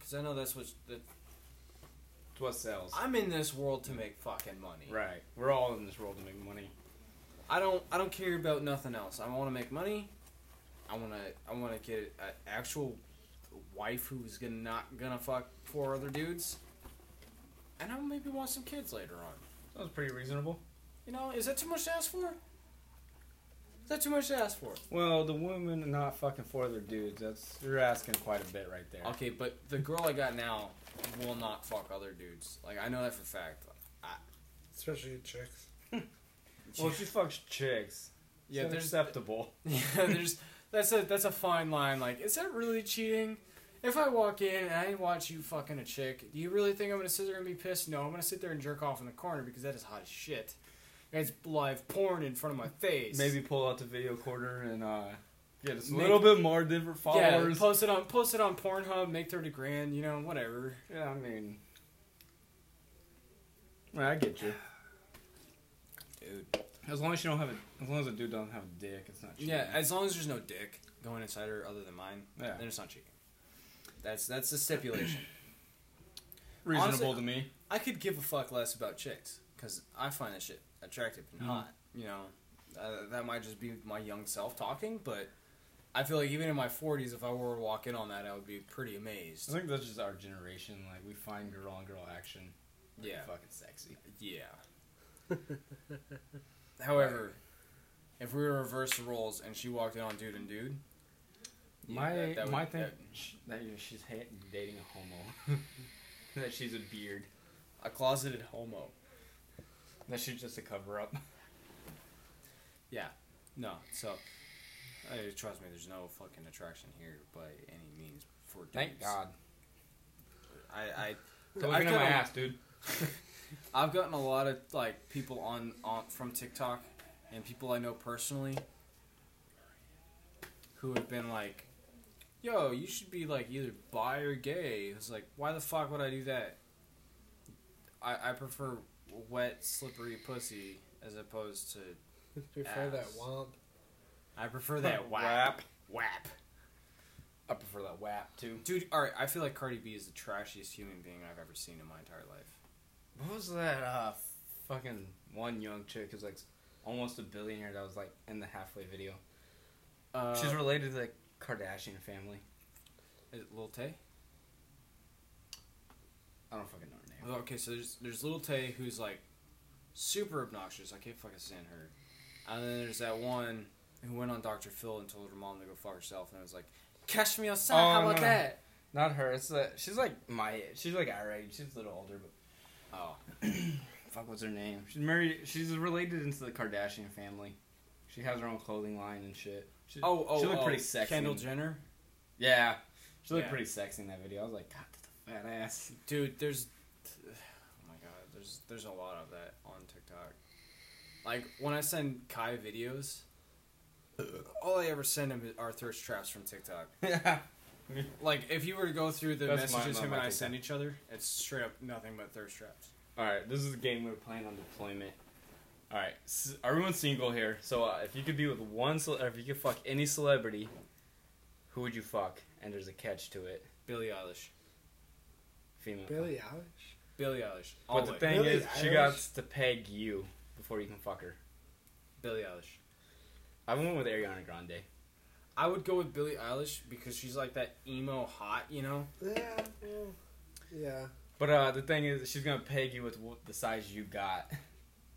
cause I know that's what the, It's what sells. I'm in this world to make fucking money. Right. We're all in this world to make money. I don't I don't care about nothing else. I want to make money. I want to I want to get an actual wife who's gonna not gonna fuck four other dudes. And I maybe want some kids later on. Sounds pretty reasonable. You know, is that too much to ask for? Is that too much to ask for? Well, the women not fucking for their dudes. That's you're asking quite a bit right there. Okay, but the girl I got now will not fuck other dudes. Like I know that for a fact. Especially chicks. Well, she fucks chicks, yeah, it's there's acceptable. Yeah, there's that's a that's a fine line. Like, is that really cheating? If I walk in and I watch you fucking a chick, do you really think I'm gonna sit there and be pissed? No, I'm gonna sit there and jerk off in the corner because that is hot as shit. It's live porn in front of my face. Maybe pull out the video recorder and uh, get us a Make- little bit more different followers. yeah, post it on post it on Pornhub, make thirty grand, you know, whatever. Yeah, I mean, I get you. Dude. As long as you don't have a, as long as a dude don't have a dick, it's not. Cheating. Yeah, as long as there's no dick going inside her other than mine, yeah, then it's not cheating. That's that's the stipulation. reasonable honestly- to me. I could give a fuck less about chicks because I find that shit attractive and Mhm. hot. You know, uh, that might just be my young self talking, but I feel like even in my forties, if I were to walk in on that, I would be pretty amazed. I think that's just our generation. Like we find girl on girl action. Yeah, fucking sexy. yeah. However, if we were to reverse the roles and she walked in on dude and dude, yeah, my that- that would- my thing that- sh- that you know, she's ha- dating a homo. that she's a beard. a closeted homo. That she's just a cover up. Yeah, no. So, uh, trust me, there's no fucking attraction here by any means for dudes. Thank God. I, I I've looking at my gotten- ass, dude. I've gotten a lot of like people on, on from TikTok and people I know personally who have been like, "Yo, you should be like either bi or gay." It's like, why the fuck would I do that? I I prefer wet, slippery pussy as opposed to. Prefer that Ass. womp. I prefer that whap. Whap. Whap. I prefer that whap too. Dude, alright, I feel like Cardi B is the trashiest human being I've ever seen in my entire life. What was that uh fucking one young chick who's like almost a billionaire that was like in the halfway video? Uh, She's related to the Kardashian family. is it Lil Tay? I don't fucking know her name. Okay, so there's there's Lil Tay who's like super obnoxious. I can't fucking stand her. And then there's that one who went on Dr. Phil and told her mom to go fuck herself, and I was like, "Catch me outside." Oh, How about no. that? Not her. It's uh, she's like my age. She's like our age. She's a little older, but Oh, fuck, what's her name? She's married. She's related into the Kardashian family. She has her own clothing line and shit. She, Oh, oh, she looked oh, pretty sexy. Kendall Jenner, Yeah, she looked Yeah. pretty sexy in that video. I was like, God, that's a fat ass. dude. There's, oh my god, there's there's a lot of that on TikTok. Like when I send Kai videos, all I ever send him are thirst traps from TikTok. yeah. Like if you were to go through the That's messages my- him my and I TikTok. send each other, it's straight up nothing but thirst traps. All right, this is a game we're playing on deployment. All right, s- everyone's single here. So uh, if you could be with one, ce- or if you could fuck any celebrity, who would you fuck? And there's a catch to it. Billie Eilish. Female. Billie Eilish. Billie Eilish. But the way. thing Billie is, she got to peg you before you can fuck her. Billie Eilish. I went with Ariana Grande. I would go with Billie Eilish because she's like that emo hot, you know. Yeah. Yeah. But uh, the thing is, she's gonna peg you with wh- the size you got.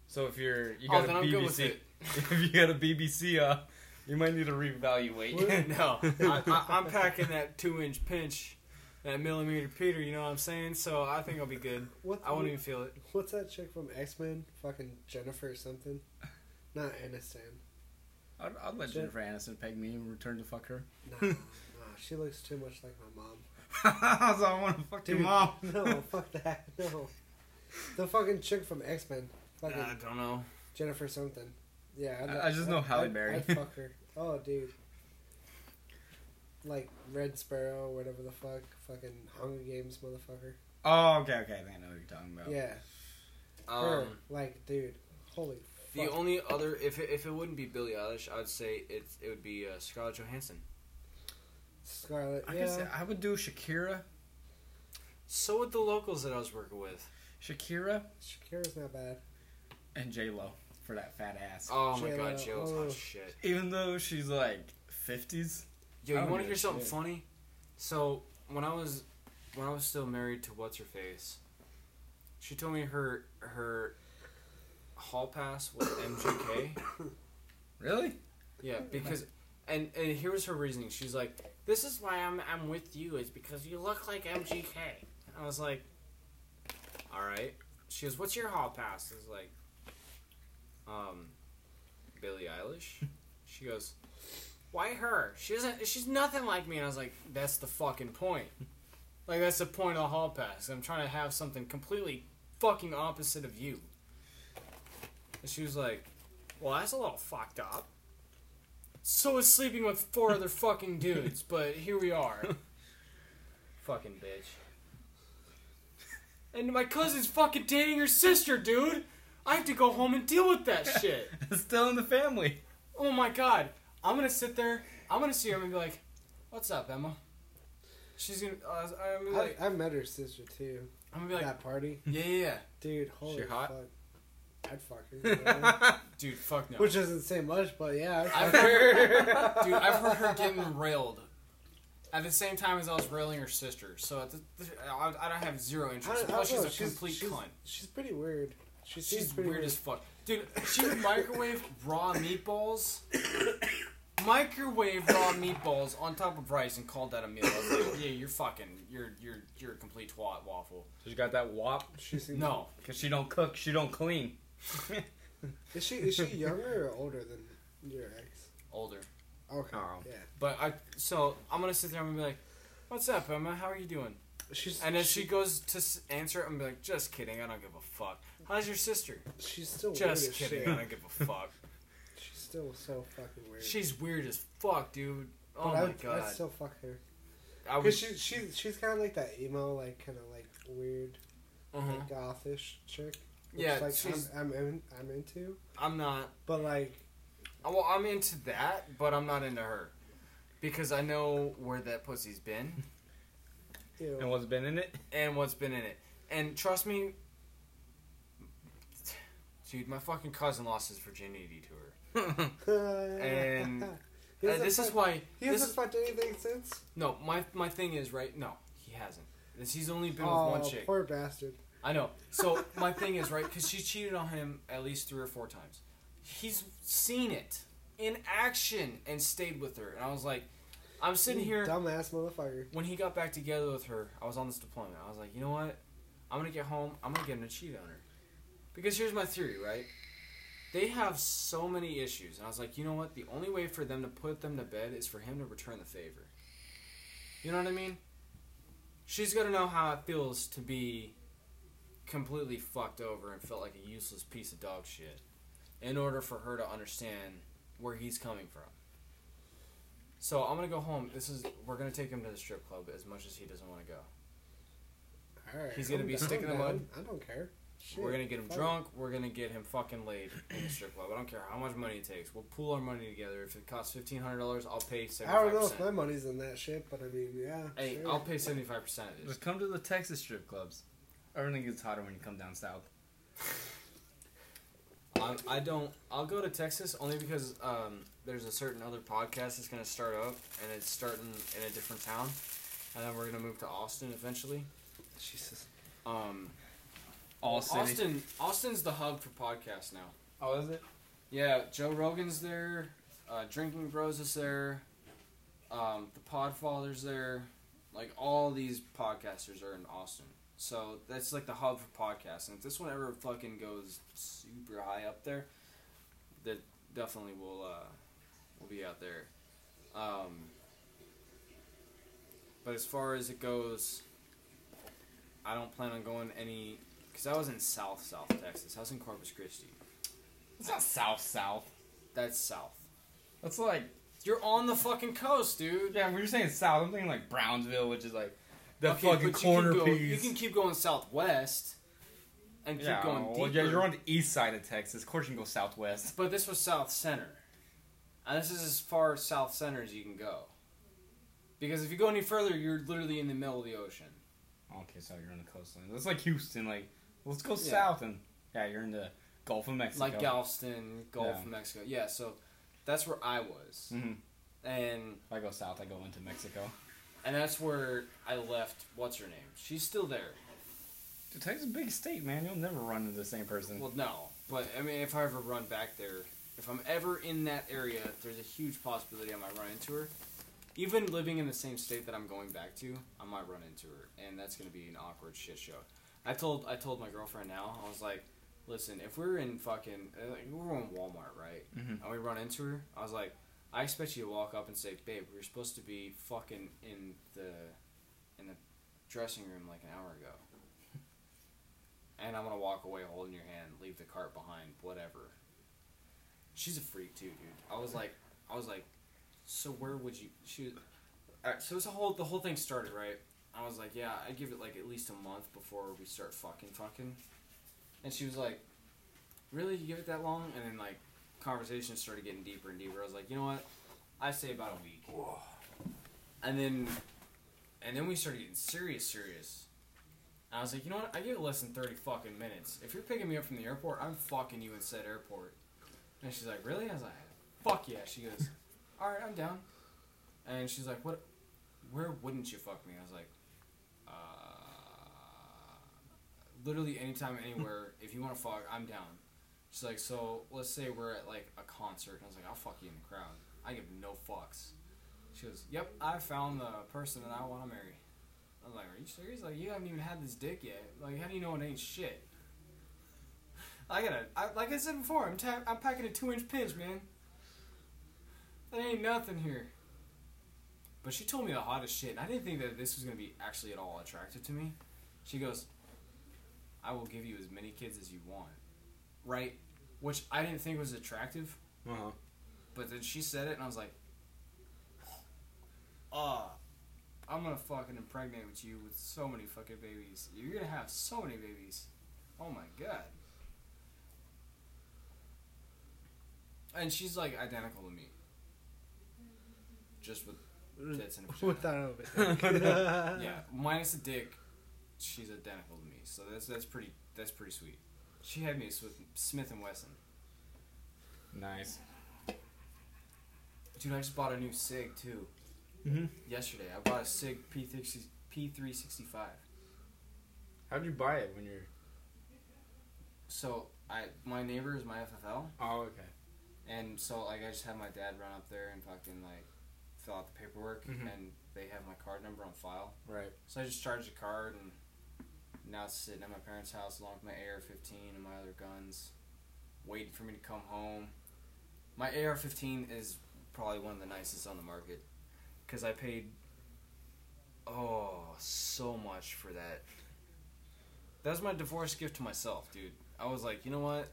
So if you're you Oh, got then a I'm good with BBC, if you got a BBC, uh, you might need to reevaluate. no, I, I, I'm packing that two inch pinch, that millimeter Peter. You know what I'm saying? So I think I'll be good. What? I won't even feel it. What's that chick from X Men? Fucking Jennifer or something. Not Aniston. I'd, I'd let Jen- Jennifer Aniston peg me and return to fuck her. Nah, nah. She looks too much like my mom. so I want to fuck Dude, your mom. No, fuck that. No. The fucking chick from X Men. Fucking I don't know. Jennifer something. Yeah. I'd- I- I just know I'd- Halle Berry. I'd fuck her. Oh, dude. Like Red Sparrow, whatever the fuck. Fucking Hunger Games, motherfucker. Oh, okay, okay. I think I know what you're talking about. Yeah. Her. Um, Like, dude. Holy the fuck. only other, if it, if it wouldn't be Billie Eilish, I would say it's it would be uh, Scarlett Johansson. Scarlet. I, Yeah. guess I would do Shakira. So would the locals that I was working with. Shakira Shakira's not bad. and J Lo for that fat ass. Oh my J-Lo, god, Jill's hot oh. as shit. Even though she's like fifties. Yo, you want to hear something shit. funny? So when I was when I was still married to what's her face, she told me her her hall pass was MGK. Really? Yeah, because and and here was her reasoning. She's like, "This is why I'm I'm with you is because you look like MGK." I was like, "All right." She goes, "What's your hall pass?" I was like, "Um, Billie Eilish." She goes, "Why her? She doesn't. She's nothing like me." And I was like, "That's the fucking point. Like that's the point of the hall pass. I'm trying to have something completely fucking opposite of you." And she was like, "Well, that's a little fucked up." So is sleeping with four other fucking dudes, but here we are. fucking bitch. And my cousin's fucking dating her sister, dude. I have to go home and deal with that shit. Still in the family. Oh my god. I'm gonna sit there. I'm gonna see her and be like, "What's up, Emma?" She's gonna. Uh, I'm gonna be like, I, I met her sister too. I'm gonna be like, that party. yeah, yeah, yeah. Dude, holy She hot? fuck. I'd fuck her. dude, fuck no. Which doesn't say much, but yeah. I'd I've fuck heard, her. dude, I've heard her getting railed at the same time as I was railing her sister. So at the, the, I, I don't have zero I interest. don't- I Plus, don't she's know, a complete she's, cunt. She's pretty weird. She seems She's pretty weird as fuck. Dude, she would microwave raw meatballs. microwave raw meatballs on top of rice and called that a meal. I was like, yeah, you're fucking, you're you're you're a complete twat waffle. She got that wop. She seems, No, Cause she don't cook, she don't clean. Is she is she younger or older than your ex? older. Okay. Oh. Yeah. But I, so I'm gonna sit there and be like, "What's up, Emma? How are you doing?" She's And then she goes to s- answer it and be like, "Just kidding. I don't give a fuck. How's your sister?" she's still Just as kidding. shit. I don't give a fuck. She's still so fucking weird. She's weird as fuck, dude. Oh but my I'd, god. I'd still fuck her. I Cause was. she she she's kind of like that emo, like kind of like weird, uh-huh. like gothish chick. which, Yeah, like she's. I'm I'm, in, I'm into, I'm not. but like Well, I'm into that, but I'm not into her because I know where that pussy's been you And what's been in it? and what's been in it. And trust me, dude, my fucking cousin lost his virginity to her. And Uh, this is why. he hasn't is, fucked anything since. no, my my thing is right. No, he hasn't. This- He's only been oh, with one chick. poor bastard. I know. So my thing is right because she cheated on him at least three or four times. He's seen it in action and stayed with her, and I was like, I'm sitting here. dumbass motherfucker. when he got back together with her, I was on this deployment. I was like, you know what? I'm gonna get home. I'm gonna get him to cheat on her. Because here's my theory, right? They have so many issues, and I was like, you know what? The only way for them to put them to bed is for him to return the favor. You know what I mean? She's got to know how it feels to be completely fucked over and felt like a useless piece of dog shit in order for her to understand where he's coming from. So I'm gonna go home. This is we're gonna take him to the strip club as much as he doesn't want to go. All right, He's gonna I'm be sticking in the mud. I don't care. Shit, We're gonna get him fuck drunk. We're gonna get him fucking laid in the strip club. I don't care how much money it takes. We'll pool our money together. If it costs fifteen hundred dollars, I'll pay it. seventy I five don't know if my percent. money's in that shit, but I mean, yeah. Hey, sure. I'll pay seventy five percent of this. Just come to the Texas strip clubs. Everything gets hotter when you come down south. I, I don't. I'll go to Texas only because um, there's a certain other podcast that's gonna start up, and it's starting in a different town, and then we're gonna move to Austin eventually. Jesus. Um, All city. Austin, Austin's the hub for podcasts now. Oh, is it? Yeah, Joe Rogan's there. Uh, Drinking Bros is there. Um, the Podfather's there. Like all these podcasters are in Austin, so that's like the hub for podcasts. And if this one ever fucking goes super high up there, that definitely will uh, will be out there. Um, but as far as it goes, I don't plan on going any. Cause I was in South South Texas. I was in Corpus Christi. It's not south south. That's south. That's like You're on the fucking coast, dude. yeah. When you're saying south, I'm thinking like Brownsville, which is like the Okay, fucking but you can corner go- piece. You can keep going southwest and keep yeah, going well, deeper. yeah, you're on the east side of Texas. Of course, you can go southwest. But this was south center, and this is as far south center as you can go. Because if you go any further, you're literally in the middle of the ocean. Okay, so you're on the coastline. That's like Houston. Like, let's go Yeah. south and yeah, you're in the Gulf of Mexico. Like Galveston, Gulf Yeah. of Mexico. Yeah, so that's where I was. hmm And If I go south, I go into Mexico. and that's where I left what's her name? She's still there. Dude, Texas is a big state, man. You'll never run into the same person. Well, no, but I mean, if I ever run back there, if I'm ever in that area, there's a huge possibility I might run into her. Even living in the same state that I'm going back to, I might run into her, and that's gonna be an awkward shit show. I told I told my girlfriend now, I was like, listen, if we're in fucking, uh, like, we're in Walmart, right, Mhm. and we run into her, I was like, I expect you to walk up and say, babe, we were supposed to be fucking in the in the dressing room like an hour ago. And I'm gonna walk away holding your hand, leave the cart behind, whatever. She's a freak too, dude. I was like, I was like, so where would you? She, was, alright, so it's a whole the whole thing started right. I was like, yeah, I give it like at least a month before we start fucking fucking. And she was like, really? You give it that long? And then like, conversations started getting deeper and deeper. I was like, you know what? I say about a week. And then, and then we started getting serious, serious. And I was like, you know what? I give it less than 30 fucking minutes. If you're picking me up from the airport, I'm fucking you in said airport. And she's like, really? I was like, fuck yeah. She goes, alright, I'm down. And she's like, what? Where wouldn't you fuck me? I was like, uh, literally anytime, anywhere. if you want to fuck, I'm down. She's like, so let's say we're at like a concert. And I was like, I'll fuck you in the crowd. I give no fucks. She goes, yep, I found the person that I want to marry. I was like, are you serious? Like, you haven't even had this dick yet. Like, how do you know it ain't shit? I gotta, I, like I said before, I'm ta- I'm packing a two inch pinch, man. That ain't nothing here. But she told me the hottest shit, and I didn't think that this was gonna be actually at all attractive to me. She goes, I will give you as many kids as you want. Right? Which I didn't think was attractive, Uh huh. but then she said it, and I was like, ah. I'm gonna fucking impregnate with you with so many fucking babies. You're gonna have so many babies. Oh my god. And she's like identical to me. Just with tits and a vagina. Without it. yeah, minus a dick, she's identical to me. So that's that's pretty that's pretty sweet. She had me with Smith and Wesson. Nice. Dude, I just bought a new Sig too. Mm-hmm. Yesterday, I bought a Sig P3 P365. How'd you buy it when you're? So I my neighbor is my FFL, Oh, okay. and so like I just had my dad run up there and fucking like fill out the paperwork, Mhm. and they have my card number on file. Right. So I just charged the card, and now it's sitting at my parents' house along with my AR-15 and my other guns. waiting for me to come home. My AR-15 is probably one of the nicest on the market because I paid oh so much for that. That was my divorce gift to myself, dude. I was like, you know what?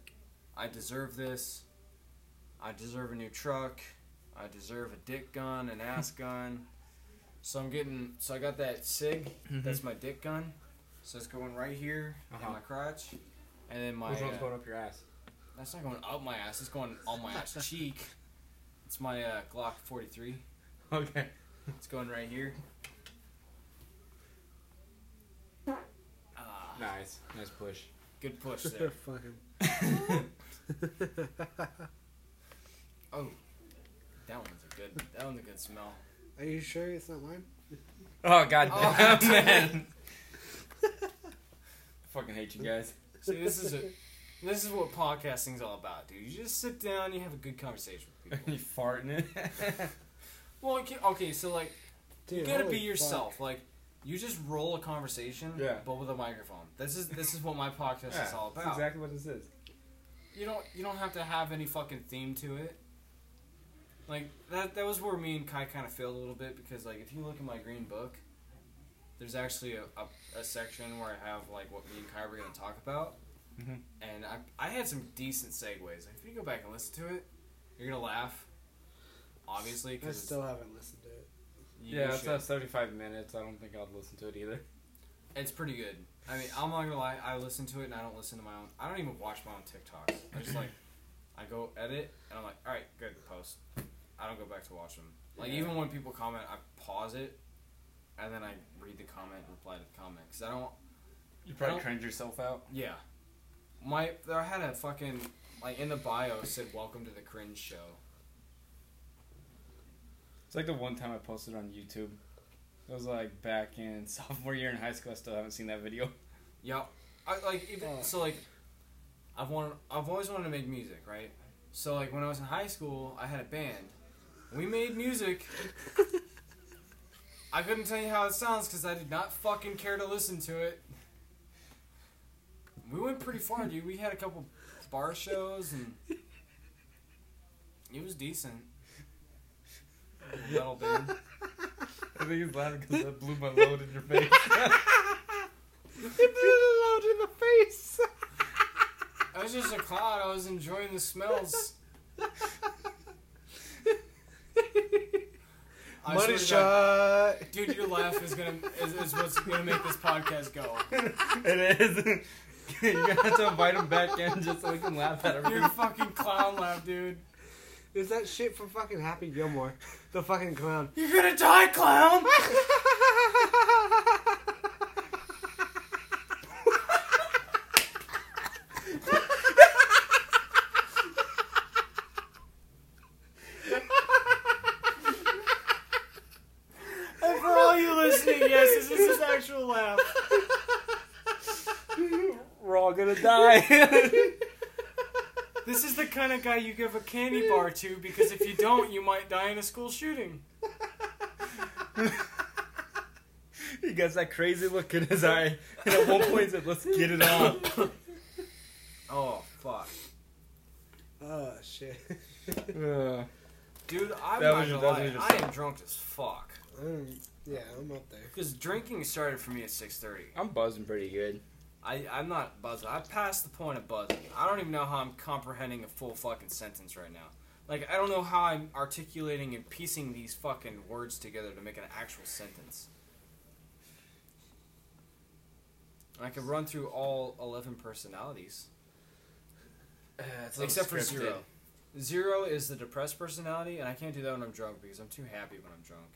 I deserve this. I deserve a new truck. I deserve a dick gun, an ass gun. So I'm getting. So I got that Sig. That's mm-hmm. my dick gun. So it's going right here Uh-huh. in my crotch, and then my. Which one's uh, going up your ass? that's not going up my ass. It's going on my ass cheek. It's my uh, Glock 43. Okay. It's going right here. Ah, Nice. Nice push. good push there. Fucking. Oh, that one's a good. That one's a good smell. Are you sure it's not mine? Oh god Oh, damn man. Fucking hate you guys. See, this is a. This is what podcasting's all about, dude. You just sit down, you have a good conversation with people. you farting it. well, okay, okay, so like you gotta be yourself. Like you just roll a conversation, Yeah. but with a microphone. This is this is what my podcast is all that's about. exactly what this is. You don't you don't have to have any fucking theme to it. Like that that was where me and Kai kind of failed a little bit because like if you look at my green book, there's actually a, a, a section where I have like what me and Kai were gonna talk about, Mhm. and I I had some decent segues. If you go back and listen to it, you're gonna laugh. Obviously, I because still haven't listened to it. yeah, it's uh, 75 minutes. I don't think I'd listen to it either. It's pretty good. I mean, I'm not gonna lie. I listen to it and I don't listen to my own. I don't even watch my own TikToks. I just like, I go edit and I'm like, all right, good post. I don't go back to watch them. Like Yeah. even when people comment, I pause it, and then I read the comment and reply to the comment because I don't. You probably don't- cringe yourself out. Yeah, my I had a fucking like in the bio said welcome to the cringe show. It's like the one time I posted on YouTube. It was like back in sophomore year in high school. I still haven't seen that video. Yep. I like even Oh. so like I've wanted I've always wanted to make music, right? So like when I was in high school, I had a band. We made music. I couldn't tell you how it sounds because I did not fucking care to listen to it. We went pretty far, dude. We had a couple bar shows and it was decent. Metal band. I think he's laughing because I blew my load in your face. It blew it out in the face. I was just a clown. I was enjoying the smells. I Money to God- shot. Dude, your laugh is gonna is, is what's gonna make this podcast go. it is. You're gonna have to invite him back in just so we can laugh at him. Your fucking clown laugh, dude. Is that shit from fucking Happy Gilmore? The fucking clown. You're gonna die, clown. And for all you listening, yes, this is his actual laugh. We're all gonna die. This is the kind of guy you give a candy bar to because if you don't, you might die in a school shooting. he got that crazy look in his eye, and at one point he said, "Let's get it on." Oh fuck, Oh shit. Uh, dude! I'm That not was your- gonna lie, I am drunk as fuck. Um, yeah, I'm up there. Because drinking started for me at six thirty. I'm buzzing pretty good. I I'm not buzzing. I passed the point of buzzing. I don't even know how I'm comprehending a full fucking sentence right now. Like I don't know how I'm articulating and piecing these fucking words together to make an actual sentence. I could run through all eleven personalities. Except for zero. Zero is the depressed personality, and I can't do that when I'm drunk because I'm too happy when I'm drunk.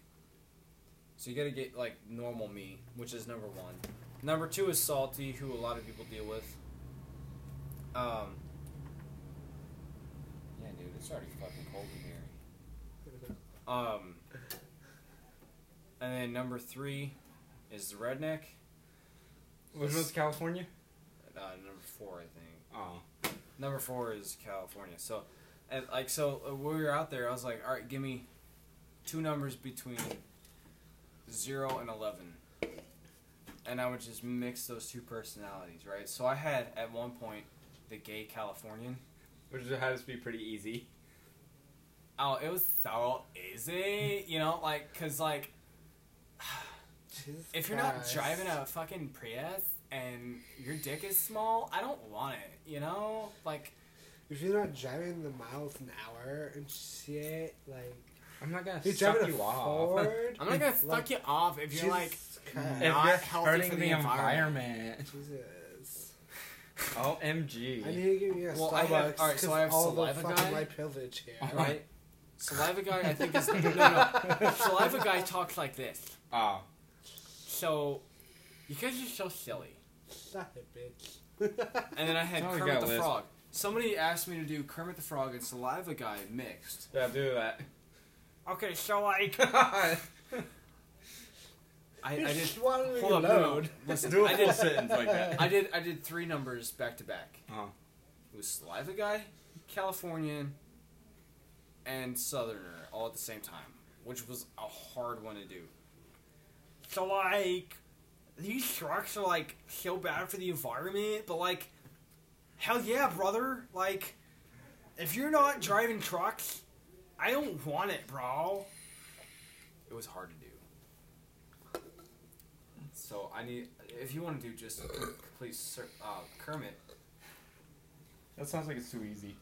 So you gotta get like normal me, which is number one. Number two is salty, who a lot of people deal with. Um. Yeah, dude, it's already fucking cold in here. Um. And then number three is the redneck. Which one's California? Uh, number four, I think. Oh, Number four is California. So, and like so, uh, when we were out there, I was like, all right, give me two numbers between zero and eleven, and I would just mix those two personalities, right? So I had at one point the gay Californian, which had to be pretty easy. Oh, it was so easy, you know, like, cause like, Jesus if you're not Christ. driving a fucking Prius and your dick is small, I don't want it, you know, like, if you're not driving the miles an hour and shit, like I'm not gonna you're suck you off. Ford. I'm not gonna Like, suck you off if you're like, Jesus if Not you're healthy hurting for the the environment. Jesus. OMG. I need to give you a Well, I Starbucks. have- alright, so I have all saliva the fucking guy. my privilege here. Uh-huh. right? Saliva guy, I think is no, no. Saliva guy talks like this. Oh. So, you guys are so silly. Stop it, bitch. And then I had Sorry, Kermit got the lisp. Frog. Somebody asked me to do Kermit the Frog and Saliva Guy mixed. Yeah, do that. Okay, so like do I, I did. swallowing Hold a up, no, no. load. Listen, a I full did. sentence like that. I did. I did three numbers back to back. Uh-huh. It was Saliva Guy, Californian, and Southerner all at the same time, which was a hard one to do. So like, these trucks are like so bad for the environment, but like, hell yeah, brother! Like, if you're not driving trucks, I don't want it, bro. It was hard to do. So I need, if you want to do just please, sir, uh, Kermit, That sounds like it's too easy.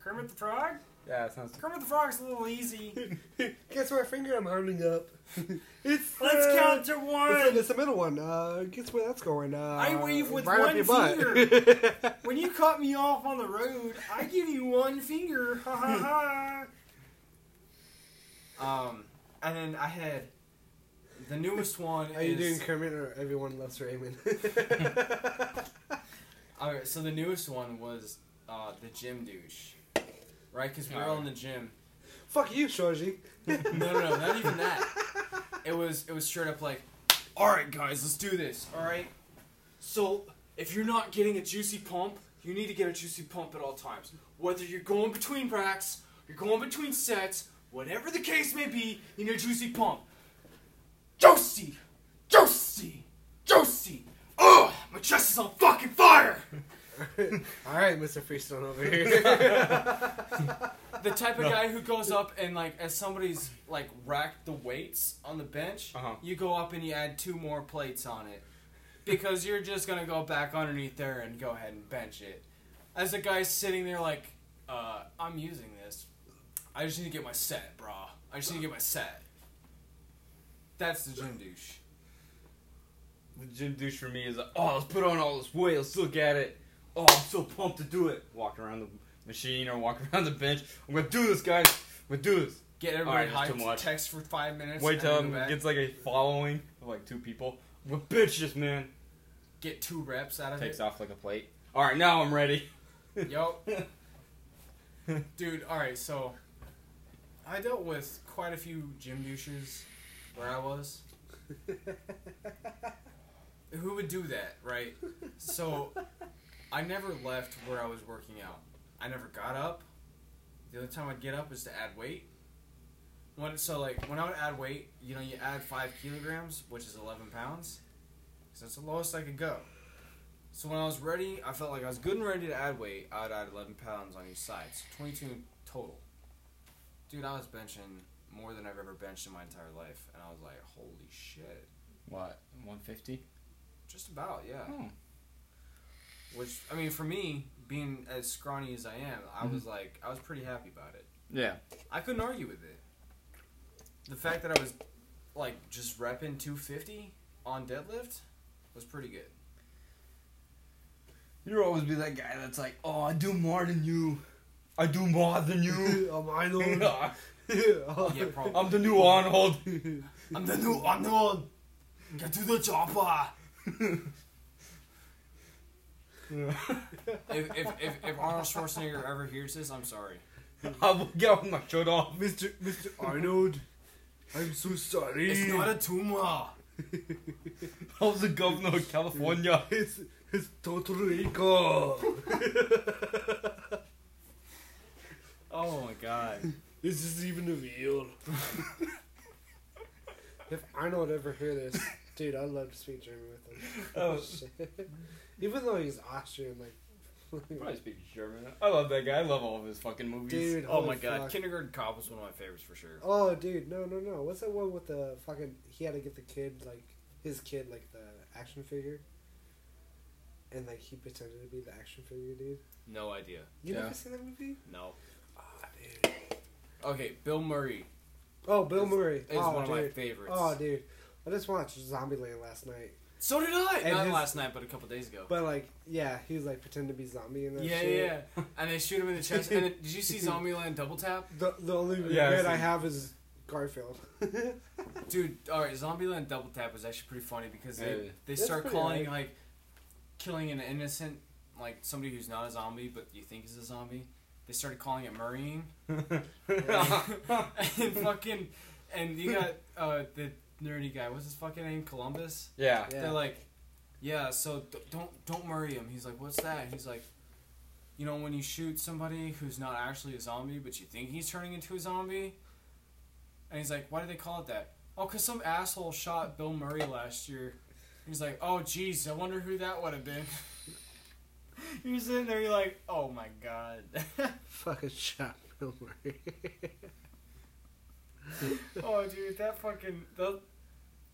Kermit the Frog. Yeah, it sounds. Kermit the Frog's a little easy. Guess what finger I'm holding up? it's Let's uh, count to one. it's the middle one. Uh, guess where that's going? Uh, I wave with right one your butt. When you cut me off on the road, I give you one finger. Ha ha ha. Um, and then I had the newest one. Are you doing Kermit or everyone loves Raymond? Alright, so the newest one was uh, the gym douche, right? Because we were all in the gym. Fuck you, Shoji. No, no, no, not even that. It was it was straight up like, all right, guys, let's do this. All right. So if you're not getting a juicy pump, you need to get a juicy pump at all times. Whether you're going between racks, you're going between sets, whatever the case may be, in need a juicy pump. Juicy, juicy, juicy. Ugh, my chest is on fucking fire. All right, Mr. Freestone over here. The type of guy who goes up and like as somebody's like racked the weights on the bench, Uh-huh. you go up and you add two more plates on it. Because you're just gonna go back underneath there and go ahead and bench it. As the guy's sitting there like, uh, I'm using this. I just need to get my set, brah. I just need to get my set. That's the gym douche. The gym douche for me is like, oh, let's put on all this weight. Let's look at it. Oh, I'm so pumped to do it. Walk around the machine or walk around the bench. I'm gonna do this, guys. I'm gonna do this. Get everybody Alright, that's too much. text for five minutes. Wait till it gets like a following of like two people. I'm gonna bench this, man. get two reps out of Takes it. Takes off like a plate. All right, now I'm ready. Yo, dude. All right, so I dealt with quite a few gym douches where I was. Who would do that, right? So I never left where I was working out. I never got up. The only time I'd get up is to add weight. When so like when I would add weight, you know, you add five kilograms, which is eleven pounds. So that's the lowest I could go. So when I was ready, I felt like I was good and ready to add weight. I would add 11 pounds on each side, so 22 total. Dude, I was benching more than I've ever benched in my entire life, and I was like, holy shit. What? 150? Just about, yeah. Oh. Which, I mean, for me, being as scrawny as I am, I was mm-hmm. like, I was pretty happy about it. Yeah. I couldn't argue with it. The fact that I was, like, just repping 250 on deadlift was pretty good. You'll always be that guy that's like, oh, I do more than you. I do more than you. I'm Arnold. Yeah, probably. I'm the new Arnold. I'm the new Arnold. Get to the chopper. If, if, if, if Arnold Schwarzenegger ever hears this, I'm sorry. I will get with my shirt off. Mr. Mr. Arnold, I'm so sorry. It's not a tumor. I was the governor of California. It's it's Puerto Rico. Oh my god. This is even a real. if Arnold ever hear this, dude, I'd love to speak German with him. Oh. oh shit. Even though he's Austrian, like, Probably speaks German. I love that guy. I love all of his fucking movies. Dude, Oh holy my god. Kindergarten Cop was one of my favorites for sure. Oh, dude, no, no, no. What's that one with the fucking? He had to get the kid like his kid like the action figure, and like he pretended to be the action figure dude. No idea. You Yeah. never seen that movie? No. Dude. Okay, Bill Murray Oh, Bill Is- Murray. is oh, one of my favorites. Oh, dude. I just watched Zombieland last night. So did I. And Not his- last night, but a couple days ago. But like, yeah, he was like pretending to be zombie and that yeah, shit. yeah, yeah. And they shoot him in the chest. And then, did you see Zombieland Double Tap? The the only Yeah, I regret I see. have is Garfield. Dude, all right, Zombieland Double Tap was actually pretty funny because they Yeah. they That's start calling right. like killing an innocent like somebody who's not a zombie but you think is a zombie. They started calling it murraying. and fucking and you got uh the nerdy guy. What's his fucking name? Columbus. yeah. Yeah. They're like, yeah. So d- don't don't murray him. He's like, what's that? He's like, you know, when you shoot somebody who's not actually a zombie, but you think he's turning into a zombie. And he's like, why do they call it that? Oh, cause some asshole shot Bill Murray last year. He's like, oh jeez, I wonder who that would have been. you're sitting there, you're like, oh my god. Fucking shot Bill Murray. oh, dude, that fucking that,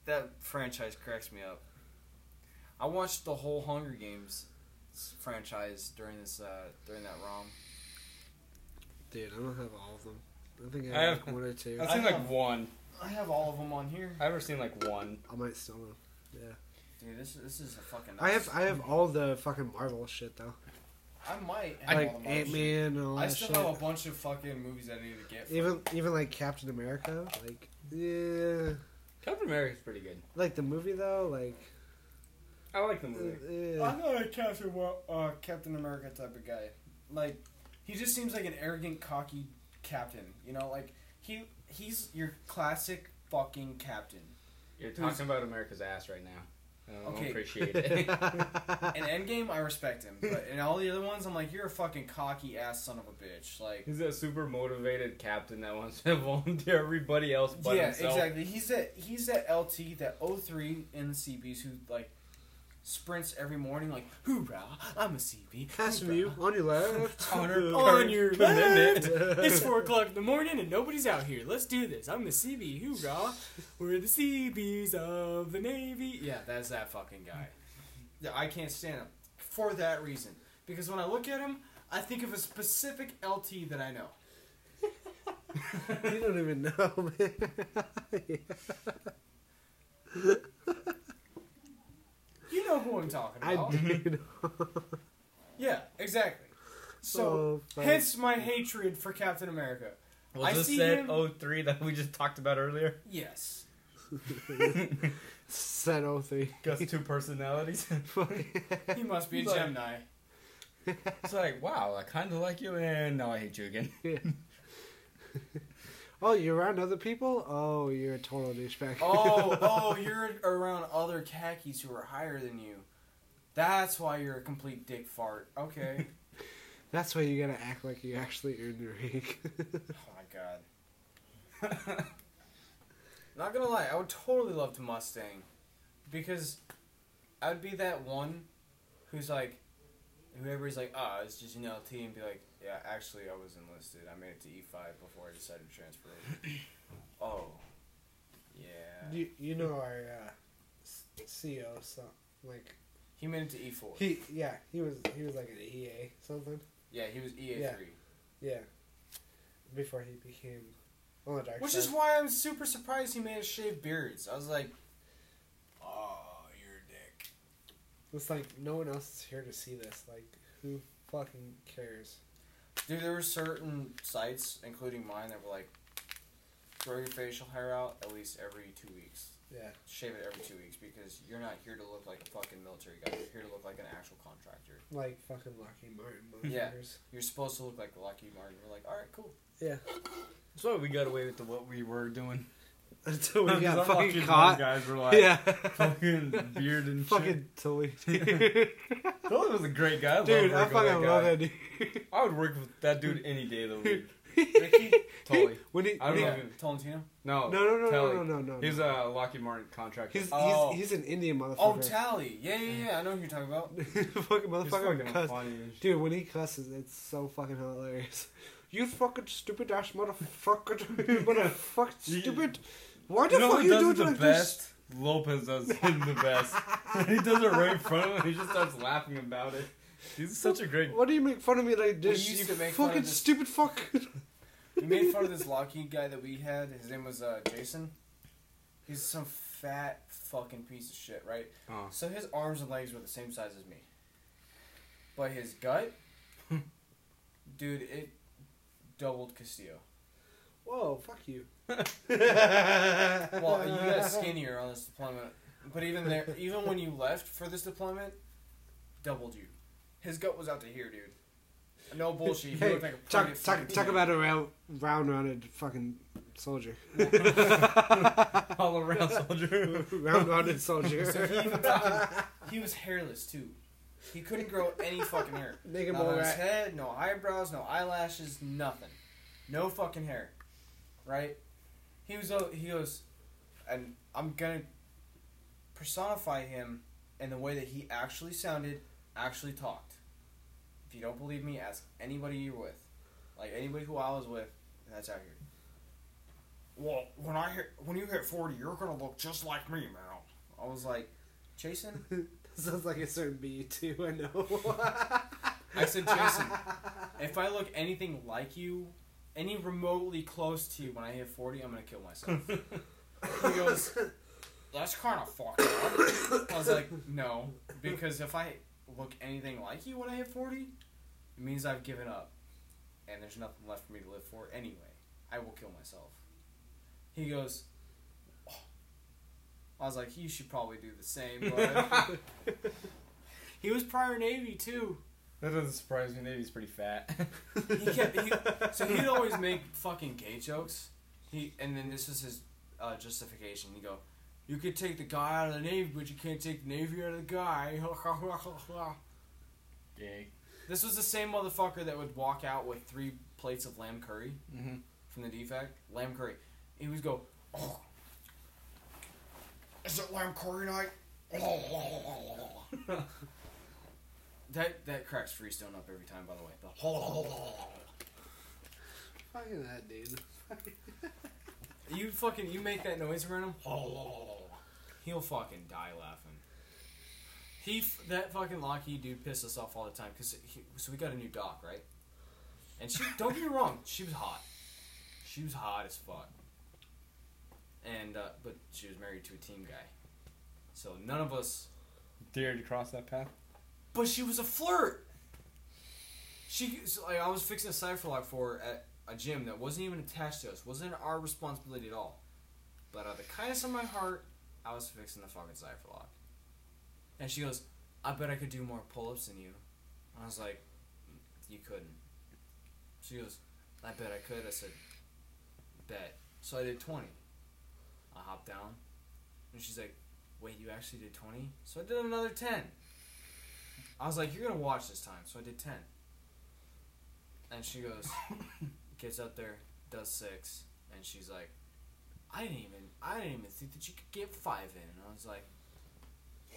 that franchise cracks me up. I watched the whole Hunger Games franchise during this uh, during that ROM. Dude, I don't have all of them. I think I I have have- like one or two. I've seen I like have- one. I have all of them on here. I've ever seen like one. I might still know. Yeah. Dude, this this is a fucking. I have nice- I have all the fucking Marvel shit though. I might have Like all the Ant Marvel Man and all. I that still shit. have a bunch of fucking movies I need to get. From. Even even like Captain America, like yeah, Captain America's pretty good. like the movie though, like I like the uh, movie. eh. I'm not a Captain uh, Captain America type of guy. Like, he just seems like an arrogant, cocky captain. You know, like he he's your classic fucking captain. You're talking about America's ass right now. I don't Okay. appreciate it. In Endgame, I respect him, but in all the other ones, I'm like, you're a fucking cocky ass son of a bitch. Like, He's a super motivated captain that wants to volunteer everybody else but yeah, himself. exactly. He's that he's that LT that 03 in the CBs who like sprints every morning like, hoorah, I'm a CB. Passing hoorah." you on your left. on, her, on your left. It's four o'clock in the morning and nobody's out here. Let's do this. I'm the CB. Hoorah! We're the CBs of the Navy. Yeah, that's that fucking guy. Yeah, I can't stand him for that reason. Because when I look at him, I think of a specific LT that I know. you don't even know, man. You know who I'm talking about. I about. do. Yeah, exactly. So, Oh, hence my hatred for Captain America. Was I this see that him- 03 that we just talked about earlier? Yes. Set 03. Gus two personalities. He must be a like- Gemini. it's like, wow, I kind of like you, and now I hate you again. oh, you're around other people? Oh, you're a total douchebag. Oh, oh, you're around other khakis who are higher than you. That's why you're a complete dick fart. Okay. That's why you gotta act like you actually earned your rank. oh my god. Not gonna lie, I would totally love to Mustang. Because I would be that one who's like, whoever's like, ah, it's just an LT, and be like, yeah, actually, I was enlisted. I made it to E5 before I decided to transfer. oh. Yeah. you you know our uh, CEO, so like He made it to E4. he yeah he was he was like an EA something yeah, he was EA3. Yeah. yeah before he became on the dark Which side. is why I'm super surprised he made us shave beards. I was like, oh, a. It's like no one else is here to see this. Like who fucking cares? Dude, there were certain sites, including mine, that were like, throw your facial hair out at least every two weeks. Yeah. Shave it every two weeks because you're not here to look like a fucking military guy. You're here to look like an actual contractor. Like fucking Lockheed Martin Yeah. You're supposed to look like Lockheed Martin. We're like, all right, cool. Yeah. That's why we got away with the, what we were doing. Until we got I'm fucking caught. Guys were like, yeah. fucking beard and fucking Tully. shit. Tully was a great guy. I Dude, I love working with fucking that love that dude. I would work with that dude any day of the week. Ricky Totally. when he, I don't he know. Tolentino. No. no, no, no, Telly. no, no, no, no. He's a Lockheed Martin contractor. he's, Oh. he's he's an Indian motherfucker. Oh, Tally. Yeah, yeah, yeah. I know who you're talking about. fucking He's motherfucker fucking cuss. funny. Dude, when he cusses, it's so fucking hilarious. You fucking stupid ass motherfucker, motherfucker, You- stupid. Why the You know fuck who you does do it it the like best? Lopez does him the best. he does it right in front of him. He just starts laughing about it. He's such a great. this? Why do you make fun of me like this? used You to make fun of fucking this- stupid fuck. We made fun of this Lockheed guy that we had. His name was uh, Jason. He's some fat fucking piece of shit, right? Oh. So his arms and legs were the same size as me. But his gut, dude, it doubled Castillo. Whoa, fuck you. Well, you got skinnier on this deployment, but even there, even when you left for this deployment, doubled you. His gut was out to here, dude. No bullshit. He Hey, like talk, talk, talk about a round, round rounded fucking soldier. All around soldier. round rounded soldier. So he even fucking, he was hairless too. He couldn't grow any fucking hair. Not on his head, no eyebrows, no eyelashes, nothing. No fucking hair. Right? He was he goes and I'm gonna personify him in the way that he actually sounded, actually talked. If you don't believe me, ask anybody you're with. Like anybody who I was with, that's accurate. Well, when I hit when you hit forty, you're gonna look just like me, man. I was like, Jason, Sounds like a certain bee too. I know. I said, Jason, if I look anything like you, any remotely close to you when I hit 40, I'm going to kill myself. he goes, that's kind of fucked up. I was like, no, because if I look anything like you when I hit 40, it means I've given up. And there's nothing left for me to live for anyway. I will kill myself. He goes. I was like, you should probably do the same, bud. he was prior Navy, too. That doesn't surprise me. Navy's pretty fat. he kept he, so he'd always make fucking gay jokes. He and then this is his uh, justification. He go, "You could take the guy out of the navy, but you can't take the navy out of the guy." Gay. this was the same motherfucker that would walk out with three plates of lamb curry Mm-hmm. from the DFAC. Lamb curry. He would go, "Oh, is it lamb curry night?" that that cracks Freestone up every time. By the way, the Fucking that dude. You fucking you make that noise around him. He'll fucking die laughing. He that fucking Lockheed dude pissed us off all the time because so we got a new doc right, and she don't get me wrong she was hot, she was hot as fuck, and uh, but she was married to a team guy, so none of us. Dared to cross that path. But she was a flirt. She so, like I was fixing a cipher lock for her at a gym that wasn't even attached to us, wasn't our responsibility at all. But out of the kindness of my heart, I was fixing the fucking cipher lock. And she goes, "I bet I could do more pull-ups than you." I was like, "You couldn't." She goes, "I bet I could." I said, "Bet." So I did twenty. I hopped down, and she's like, "Wait, you actually did 20? So I did another ten. I was like, "You're gonna watch this time," so I did ten. And she goes, gets up there, does six, and she's like, "I didn't even, I didn't even think that you could get five in." And I was like,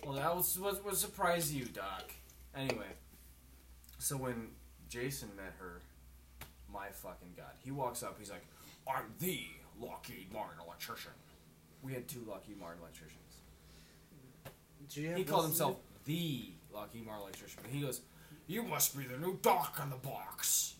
"Well, that was what, what surprised you, Doc." Anyway, so when Jason met her, my fucking god, he walks up, he's like, "I'm the Lockheed Martin electrician." We had two Lockheed Martin electricians. Do you He called himself the Lockheed Martin electrician, but he goes, "You must be the new doc on the box."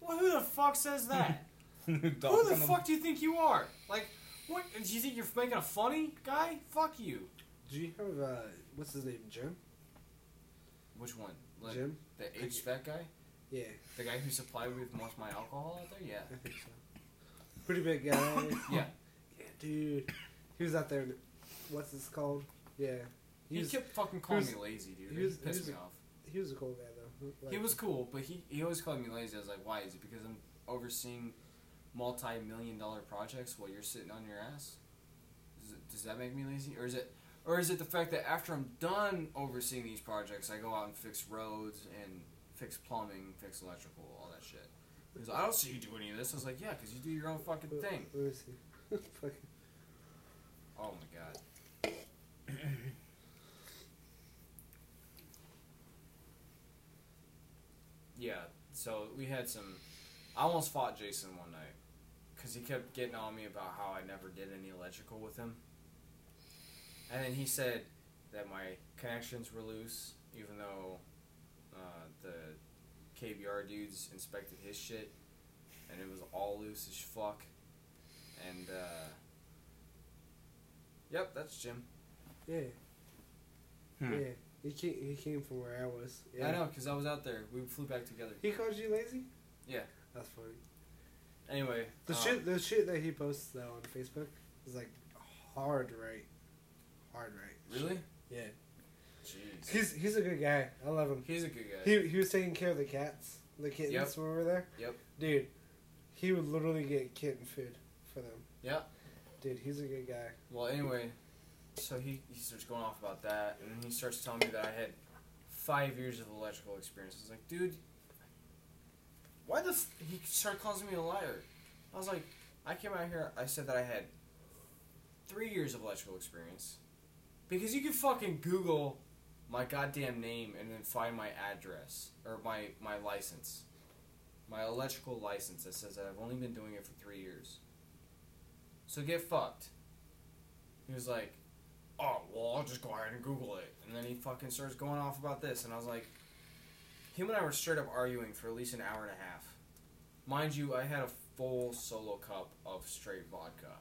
Well, who the fuck says that? who the fuck do you think you are? Like, what? Do you think you're making a funny guy? Fuck you. Do you have uh, what's his name? Jim. Which one? Like Jim. the HVAC guy, Yeah, the guy who supplied me with most of my alcohol out there. Yeah, I think so. Pretty big guy. yeah. yeah, dude. He was out there. What's this called? Yeah. He, He was, kept fucking calling he me lazy, dude. he He was- pissed he me off. he was a cool guy though. Like, He was cool, but he, he always called me lazy. I was like, why? Is it because I'm overseeing multi-million dollar projects while you're sitting on your ass? Does, it, does that make me lazy, or is it, or is it the fact that after I'm done overseeing these projects, I go out and fix roads and fix plumbing, fix electrical, all that shit? He goes, I don't see you do any of this. I was like, yeah, because you do your own fucking thing. Let me see. Fucking. Oh my god. yeah, so we had some. I almost fought Jason one night because he kept getting on me about how I never did any electrical with him. And then he said that my connections were loose, even though uh, the KBR dudes inspected his shit, and it was all loose as fuck. And uh, yep, that's Jim. Yeah. Hmm. Yeah. He came, he came from where I was. Yeah. I know, because I was out there. We flew back together. He called you lazy? Yeah. That's funny. Anyway, The um, shit the shit that he posts though on Facebook is like hard right. Hard right. Really? Yeah. Jeez. He's he's a good guy. I love him. He's a good guy. He he was taking care of the cats, the kittens Yep. when we were there. Yep. Dude, he would literally get kitten food for them. Yeah. Dude, he's a good guy. Well, anyway, so he, he starts going off about that, and he starts telling me that I had five years of electrical experience. I was like, dude, why the? F-? He started calling me a liar. I was like, I came out here. I said that I had three years of electrical experience because you can fucking Google my goddamn name and then find my address or my my license, my electrical license that says that I've only been doing it for three years. So get fucked. He was like, oh, well, I'll just go ahead and Google it. And then he fucking starts going off about this. And I was like, him and I were straight up arguing for at least an hour and a half. Mind you, I had a full solo cup of straight vodka.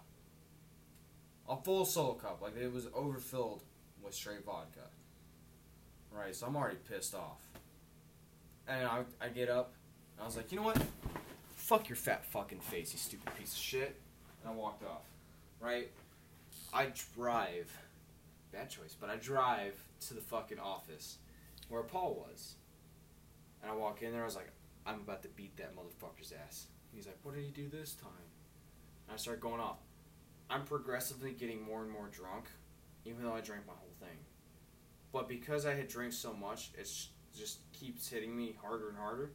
A full solo cup. Like, it was overfilled with straight vodka. Right, so I'm already pissed off. And I, I get up, and I was like, you know what? Fuck your fat fucking face, you stupid piece of shit. And I walked off. Right? I drive. Bad choice, but I drive to the fucking office where Paul was. And I walk in there, I was like, I'm about to beat that motherfucker's ass. He's like, What did he do this time? And I start going off. I'm progressively getting more and more drunk, even though I drank my whole thing. But because I had drank so much, it just keeps hitting me harder and harder.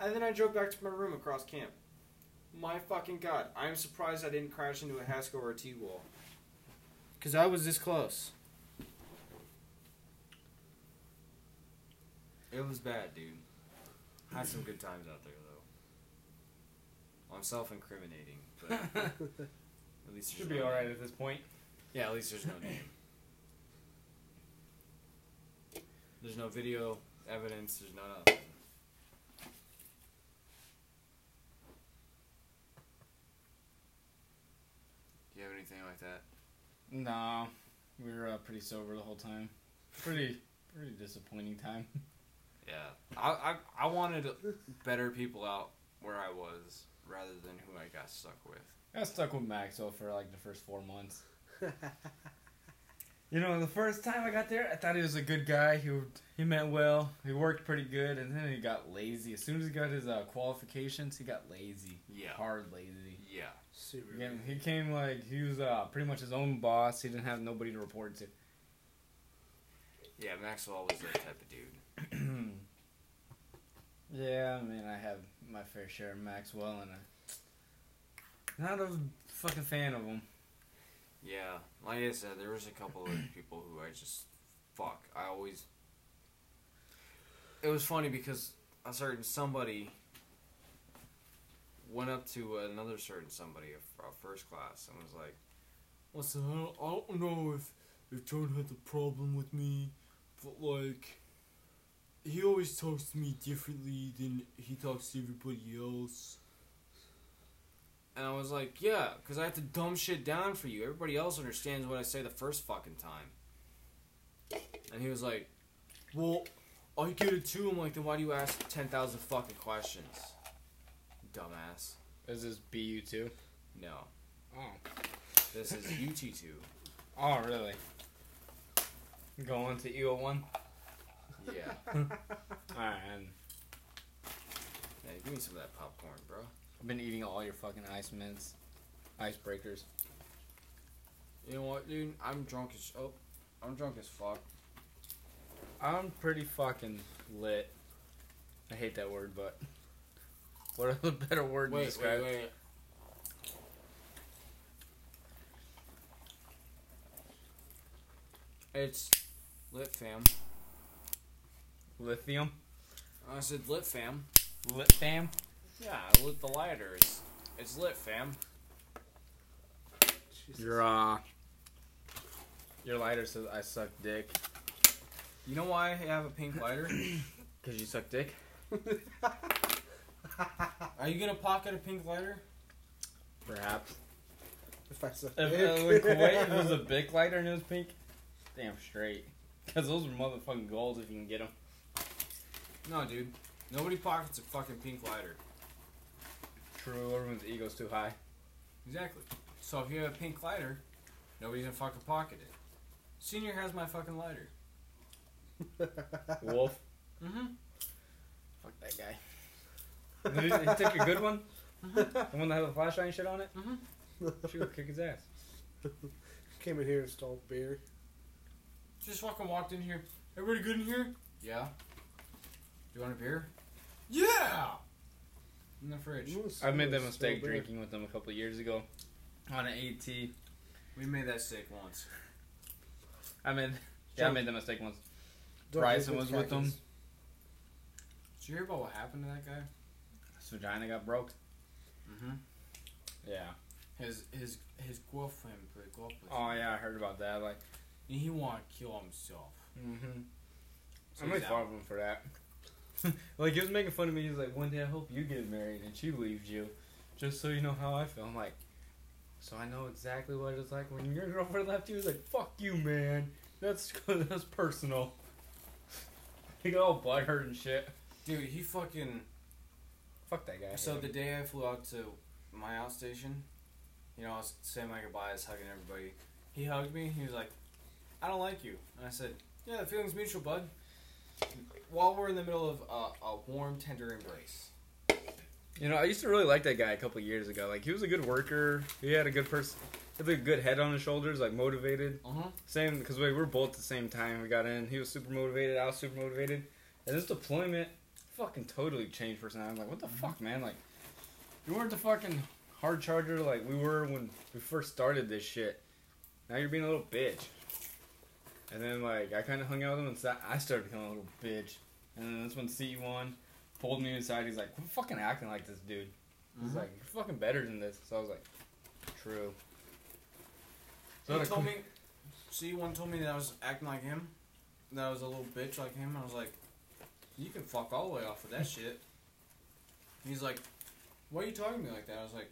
And then I drove back to my room across camp. My fucking god, I'm surprised I didn't crash into a HESCO or a T-wall. Because I was this close. It was bad, dude. Had some good times out there, though. I'm self-incriminating, but at least there's Should no be alright at this point. Yeah, at least there's no name. There's no video evidence. There's none of you have anything like that? No, we were uh, pretty sober the whole time. Pretty, pretty disappointing time. Yeah, I, I I wanted better people out where I was rather than who I got stuck with. I got stuck with Maxwell for like the first four months. You know, the first time I got there, I thought he was a good guy. He he meant well. He worked pretty good, and then he got lazy. As soon as he got his uh, qualifications, he got lazy. Yeah. hard lazy. Yeah. Super. Yeah, he came like he was uh, pretty much his own boss. He didn't have nobody to report to. Yeah, Maxwell was that type of dude. yeah, I mean, I have my fair share of Maxwell, and I'm not a fucking fan of him. Yeah, like I said, there was a couple of people who I just fuck. I always. It was funny because a certain somebody went up to another certain somebody, a, a first class, and was like, "Listen, I don't, I don't know if if John had a problem with me, but like." He always talks to me differently than he talks to everybody else. And I was like, yeah, because I have to dumb shit down for you. Everybody else understands what I say the first fucking time. And he was like, well, I get it too. I'm like, then why do you ask 10,000 fucking questions? Dumbass. Is this BU two? No. Oh, This is UT2. oh, really? Going to EO oh one. Yeah. All right, and yeah. Give me some of that popcorn, bro. I've been eating all your fucking ice mints, icebreakers. You know what, dude? I'm drunk as oh, I'm drunk as fuck. I'm pretty fucking lit. I hate that word, but What are the better words to describe? wait, wait. It's lit fam. Lithium. I said lit fam. Lit fam. Yeah, I lit the lighter. It's, it's lit fam. Jesus. Your uh. Your lighter says I suck dick. You know why I have a pink lighter? Cause you suck dick. Are you gonna pocket a pink lighter? Perhaps. If I suck If dick. uh, when Kuwait was a big lighter and it was pink, damn straight. Cause those are motherfucking golds if you can get them. No, dude. Nobody pockets a fucking pink lighter. True, everyone's ego's too high. Exactly. So if you have a pink lighter, nobody's gonna fucking pocket it. Senior has my fucking lighter. Wolf. Mm-hmm. Fuck that guy. Did he, he took your good one? The one that had the flashlight and shit on it? Mhm. She would kick his ass. Came in here and stole beer. Just fucking walked in here. Everybody good in here? Yeah. Do you want a beer? Yeah. In the fridge. I made that Stole mistake beer. drinking with them a couple of years ago on an AT. We made that mistake once. I made yeah, I made that mistake once. Don't Bryson was with them. Did you hear about what happened to that guy? His vagina got broke. Mm-hmm. Yeah. His his his girlfriend broke up with Oh him. yeah, I heard about that. Like, And he wanted to kill himself. mm-hmm. So I he's made fun out. of him for that. like he was making fun of me. He was like, "One day I hope you get married and she leaves you, just so you know how I feel." I'm like, so I know exactly what it's like when your girlfriend left you. He's like, "Fuck you, man. That's that's personal." he got all butthurt and shit. Dude, he fucking. Fuck that guy. So the day I flew out to my outstation, you know, I was saying my goodbyes, hugging everybody. He hugged me. He was like, "I don't like you," and I said, "Yeah, the feeling's mutual, bud." While we're in the middle of uh, a warm, tender embrace. You know, I used to really like that guy a couple years ago. Like he was a good worker. He had a good person. He had a good head on his shoulders, like motivated. Uh huh. Same because we were both at the same time. We got in. He was super motivated. I was super motivated. And this deployment fucking totally changed personality. I'm like, what the fuck, man? Like, you weren't the fucking hard charger like we were when we first started this shit. Now you're being a little bitch. And then like I kind of hung out with him and sa- I started becoming a little bitch. And then that's when C1 pulled me aside. He's like, quit fucking acting like this, dude. He's Mhm. like, you're fucking better than this. So I was like, true. So He told quit- me. See, one told me that I was acting like him. That I was a little bitch like him. I was like, "You can fuck all the way off of that shit." He's like, "Why are you talking to me like that?" I was like,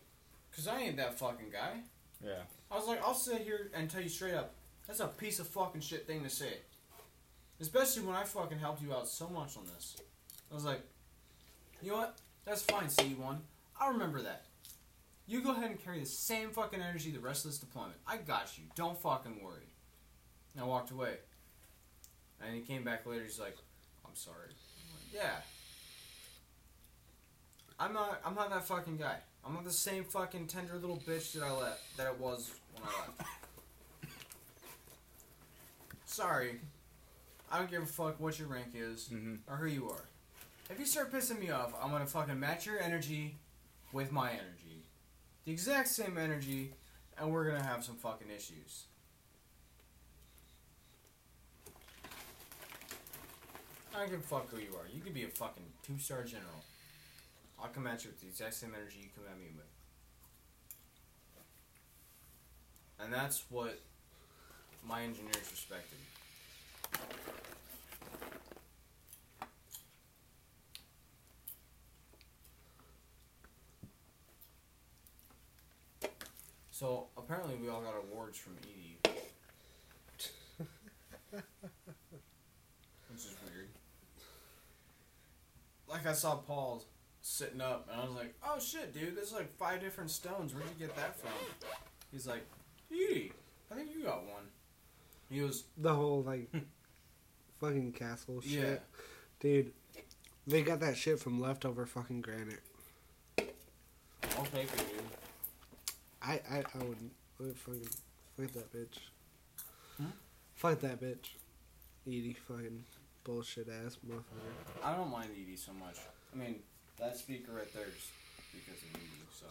"Cause I ain't that fucking guy." Yeah. I was like, "I'll sit here and tell you straight up, that's a piece of fucking shit thing to say." Especially when I fucking helped you out so much on this. I was like, "You know what? That's fine, C1. I'll remember that." You go ahead and carry the same fucking energy the rest of this deployment. I got you. Don't fucking worry. And I walked away. And he came back later. He's like, "I'm sorry." Yeah. I'm not. I'm not that fucking guy. I'm not the same fucking tender little bitch that I let that it was when I left. Sorry. I don't give a fuck what your rank is Mm-hmm. or who you are. If you start pissing me off, I'm gonna fucking match your energy with my energy. The exact same energy, and we're gonna have some fucking issues. I don't give a fuck who you are. You could be a fucking two star general. I'll come at you with the exact same energy you come at me with. And that's what my engineers respected. So apparently we all got awards from Edie. Which is weird. Like I saw Paul sitting up and I was like, Oh shit, dude, there's like five different stones. Where'd you get that from? He's like, Edie, I think you got one. He was The whole like fucking castle shit. Yeah. Dude, they got that shit from leftover fucking granite. I'll take it, dude. I I, I wouldn't. I would fucking fuck that bitch. Hmm? Fuck that bitch. Edie fucking bullshit ass motherfucker. I don't mind Edie so much. I mean, That speaker right there is because of you. So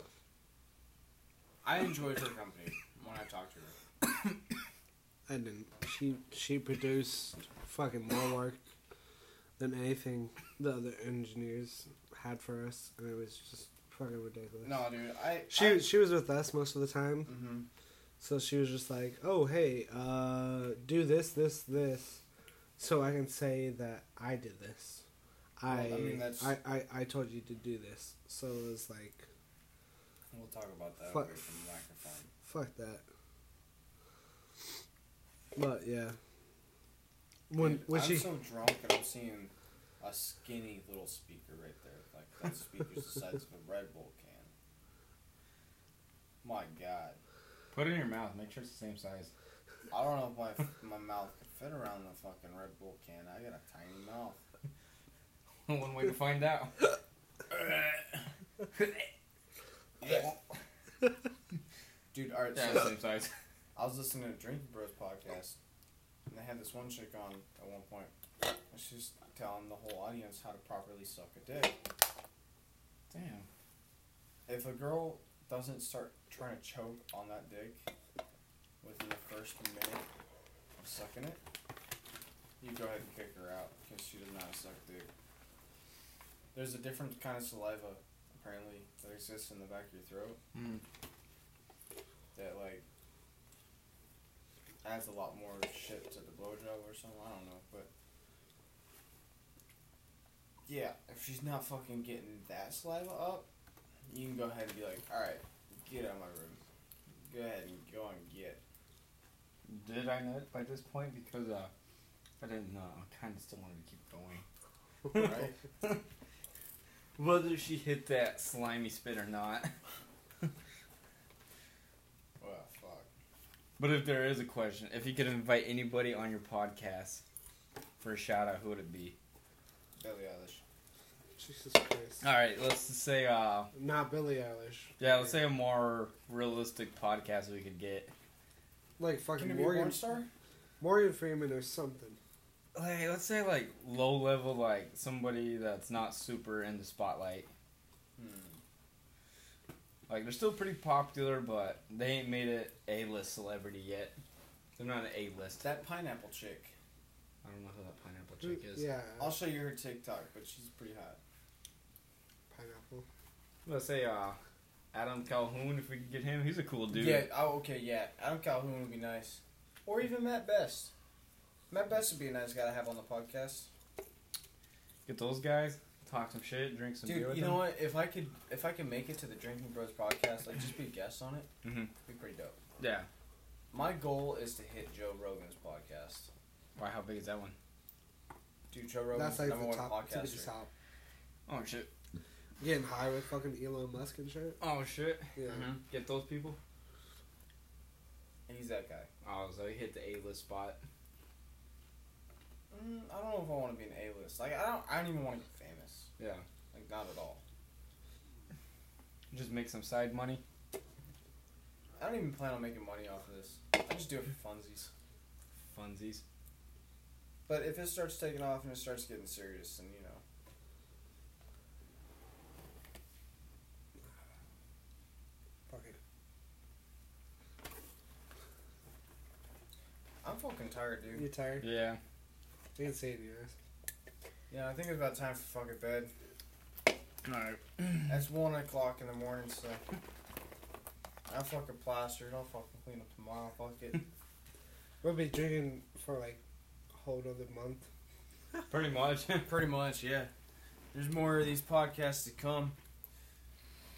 I enjoyed her company when I talked to her. I didn't. She she produced fucking more work than anything the other engineers had for us, and it was just fucking ridiculous. No, dude, I She I, she was with us most of the time, mm-hmm. so she was just like, "Oh hey, uh, do this, this, this," so I can say that I did this. I Well, I mean, that's- I, I I told you to do this, so it was like, We'll talk about that Fuck. away from the microphone. fuck that. But yeah, when Dude, when I'm she so drunk and I'm seeing a skinny little speaker right there. Like that speaker's the size of a Red Bull can. My God, Put it in your mouth. Make sure it's the same size. I don't know if my my mouth could fit around the fucking Red Bull can. I got a tiny mouth. One way to find out. Dude, alright, so same size. I was listening to Drinking Bros podcast, and they had this one chick on at one point, and she's telling the whole audience how to properly suck a dick. Damn. If a girl doesn't start trying to choke on that dick within the first minute sucking it, you go ahead and kick her out because she does not suck dick. There's a different kind of saliva, apparently, that exists in the back of your throat Mm. that, like, adds a lot more shit to the blowjob or something. I don't know, but. Yeah, if she's not fucking getting that saliva up, you can go ahead and be like, alright, get out of my room. Go ahead and go and get. Did I know it by this point? Because uh, I didn't know. I kind of still wanted to keep going. Right? Whether she hit that slimy spit or not. well, fuck. But if there is a question, if you could invite anybody on your podcast for a shout out, who would it be? Billie Eilish. Jesus Christ, All right, let's just say uh, not Billie Eilish. yeah, let's say a more realistic podcast we could get. Like Can fucking it Morgan porn star? Morgan Freeman or something. Like, let's say like low level, like somebody that's not super in the spotlight. Hmm. Like they're still pretty popular, but they ain't made it a list celebrity yet. They're not an A list. That pineapple chick. I don't know who that pineapple chick is. Yeah, I'll show you her TikTok, but she's pretty hot. pineapple. Let's say uh, Adam Calhoun. If we could get him, he's a cool dude. Yeah, oh, okay, yeah. Adam Calhoun would be nice. Or even Matt Best. Matt Best would be a nice guy to have on the podcast. Get those guys, talk some shit, drink some beer Dude, with you them. know what? If I could, if I could make it to the Drinking Bros podcast, like just be a guest on it, Mm-hmm. be pretty dope. Yeah. My goal is to hit Joe Rogan's podcast. Why? How big is that one? Dude, Joe Rogan's That's like number the one top, tippy podcaster. top. Oh shit. Getting high with fucking Elon Musk and shit. Oh shit. Yeah. Mhm. Get those people. And he's that guy. Oh, so he hit the A list spot. Mm, I don't know if I want to be an A list. Like I don't. I don't even want to get famous. Yeah. Like not at all. Just make some side money. I don't even plan on making money off of this. I just do it for funsies. Funsies. But if it starts taking off and it starts getting serious, then you know. Fuck it. I'm fucking tired, dude. You tired? Yeah. You can see it in. Yeah, I think it's about time for fucking bed. Alright. It's one o'clock in the morning, so I'm fucking plastered. I'll fucking clean up tomorrow. Fuck it. We'll be drinking for like a whole other month. Pretty much. Pretty much, yeah. There's more of these podcasts to come.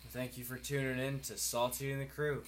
Thank you for tuning in to Salty and the Crew.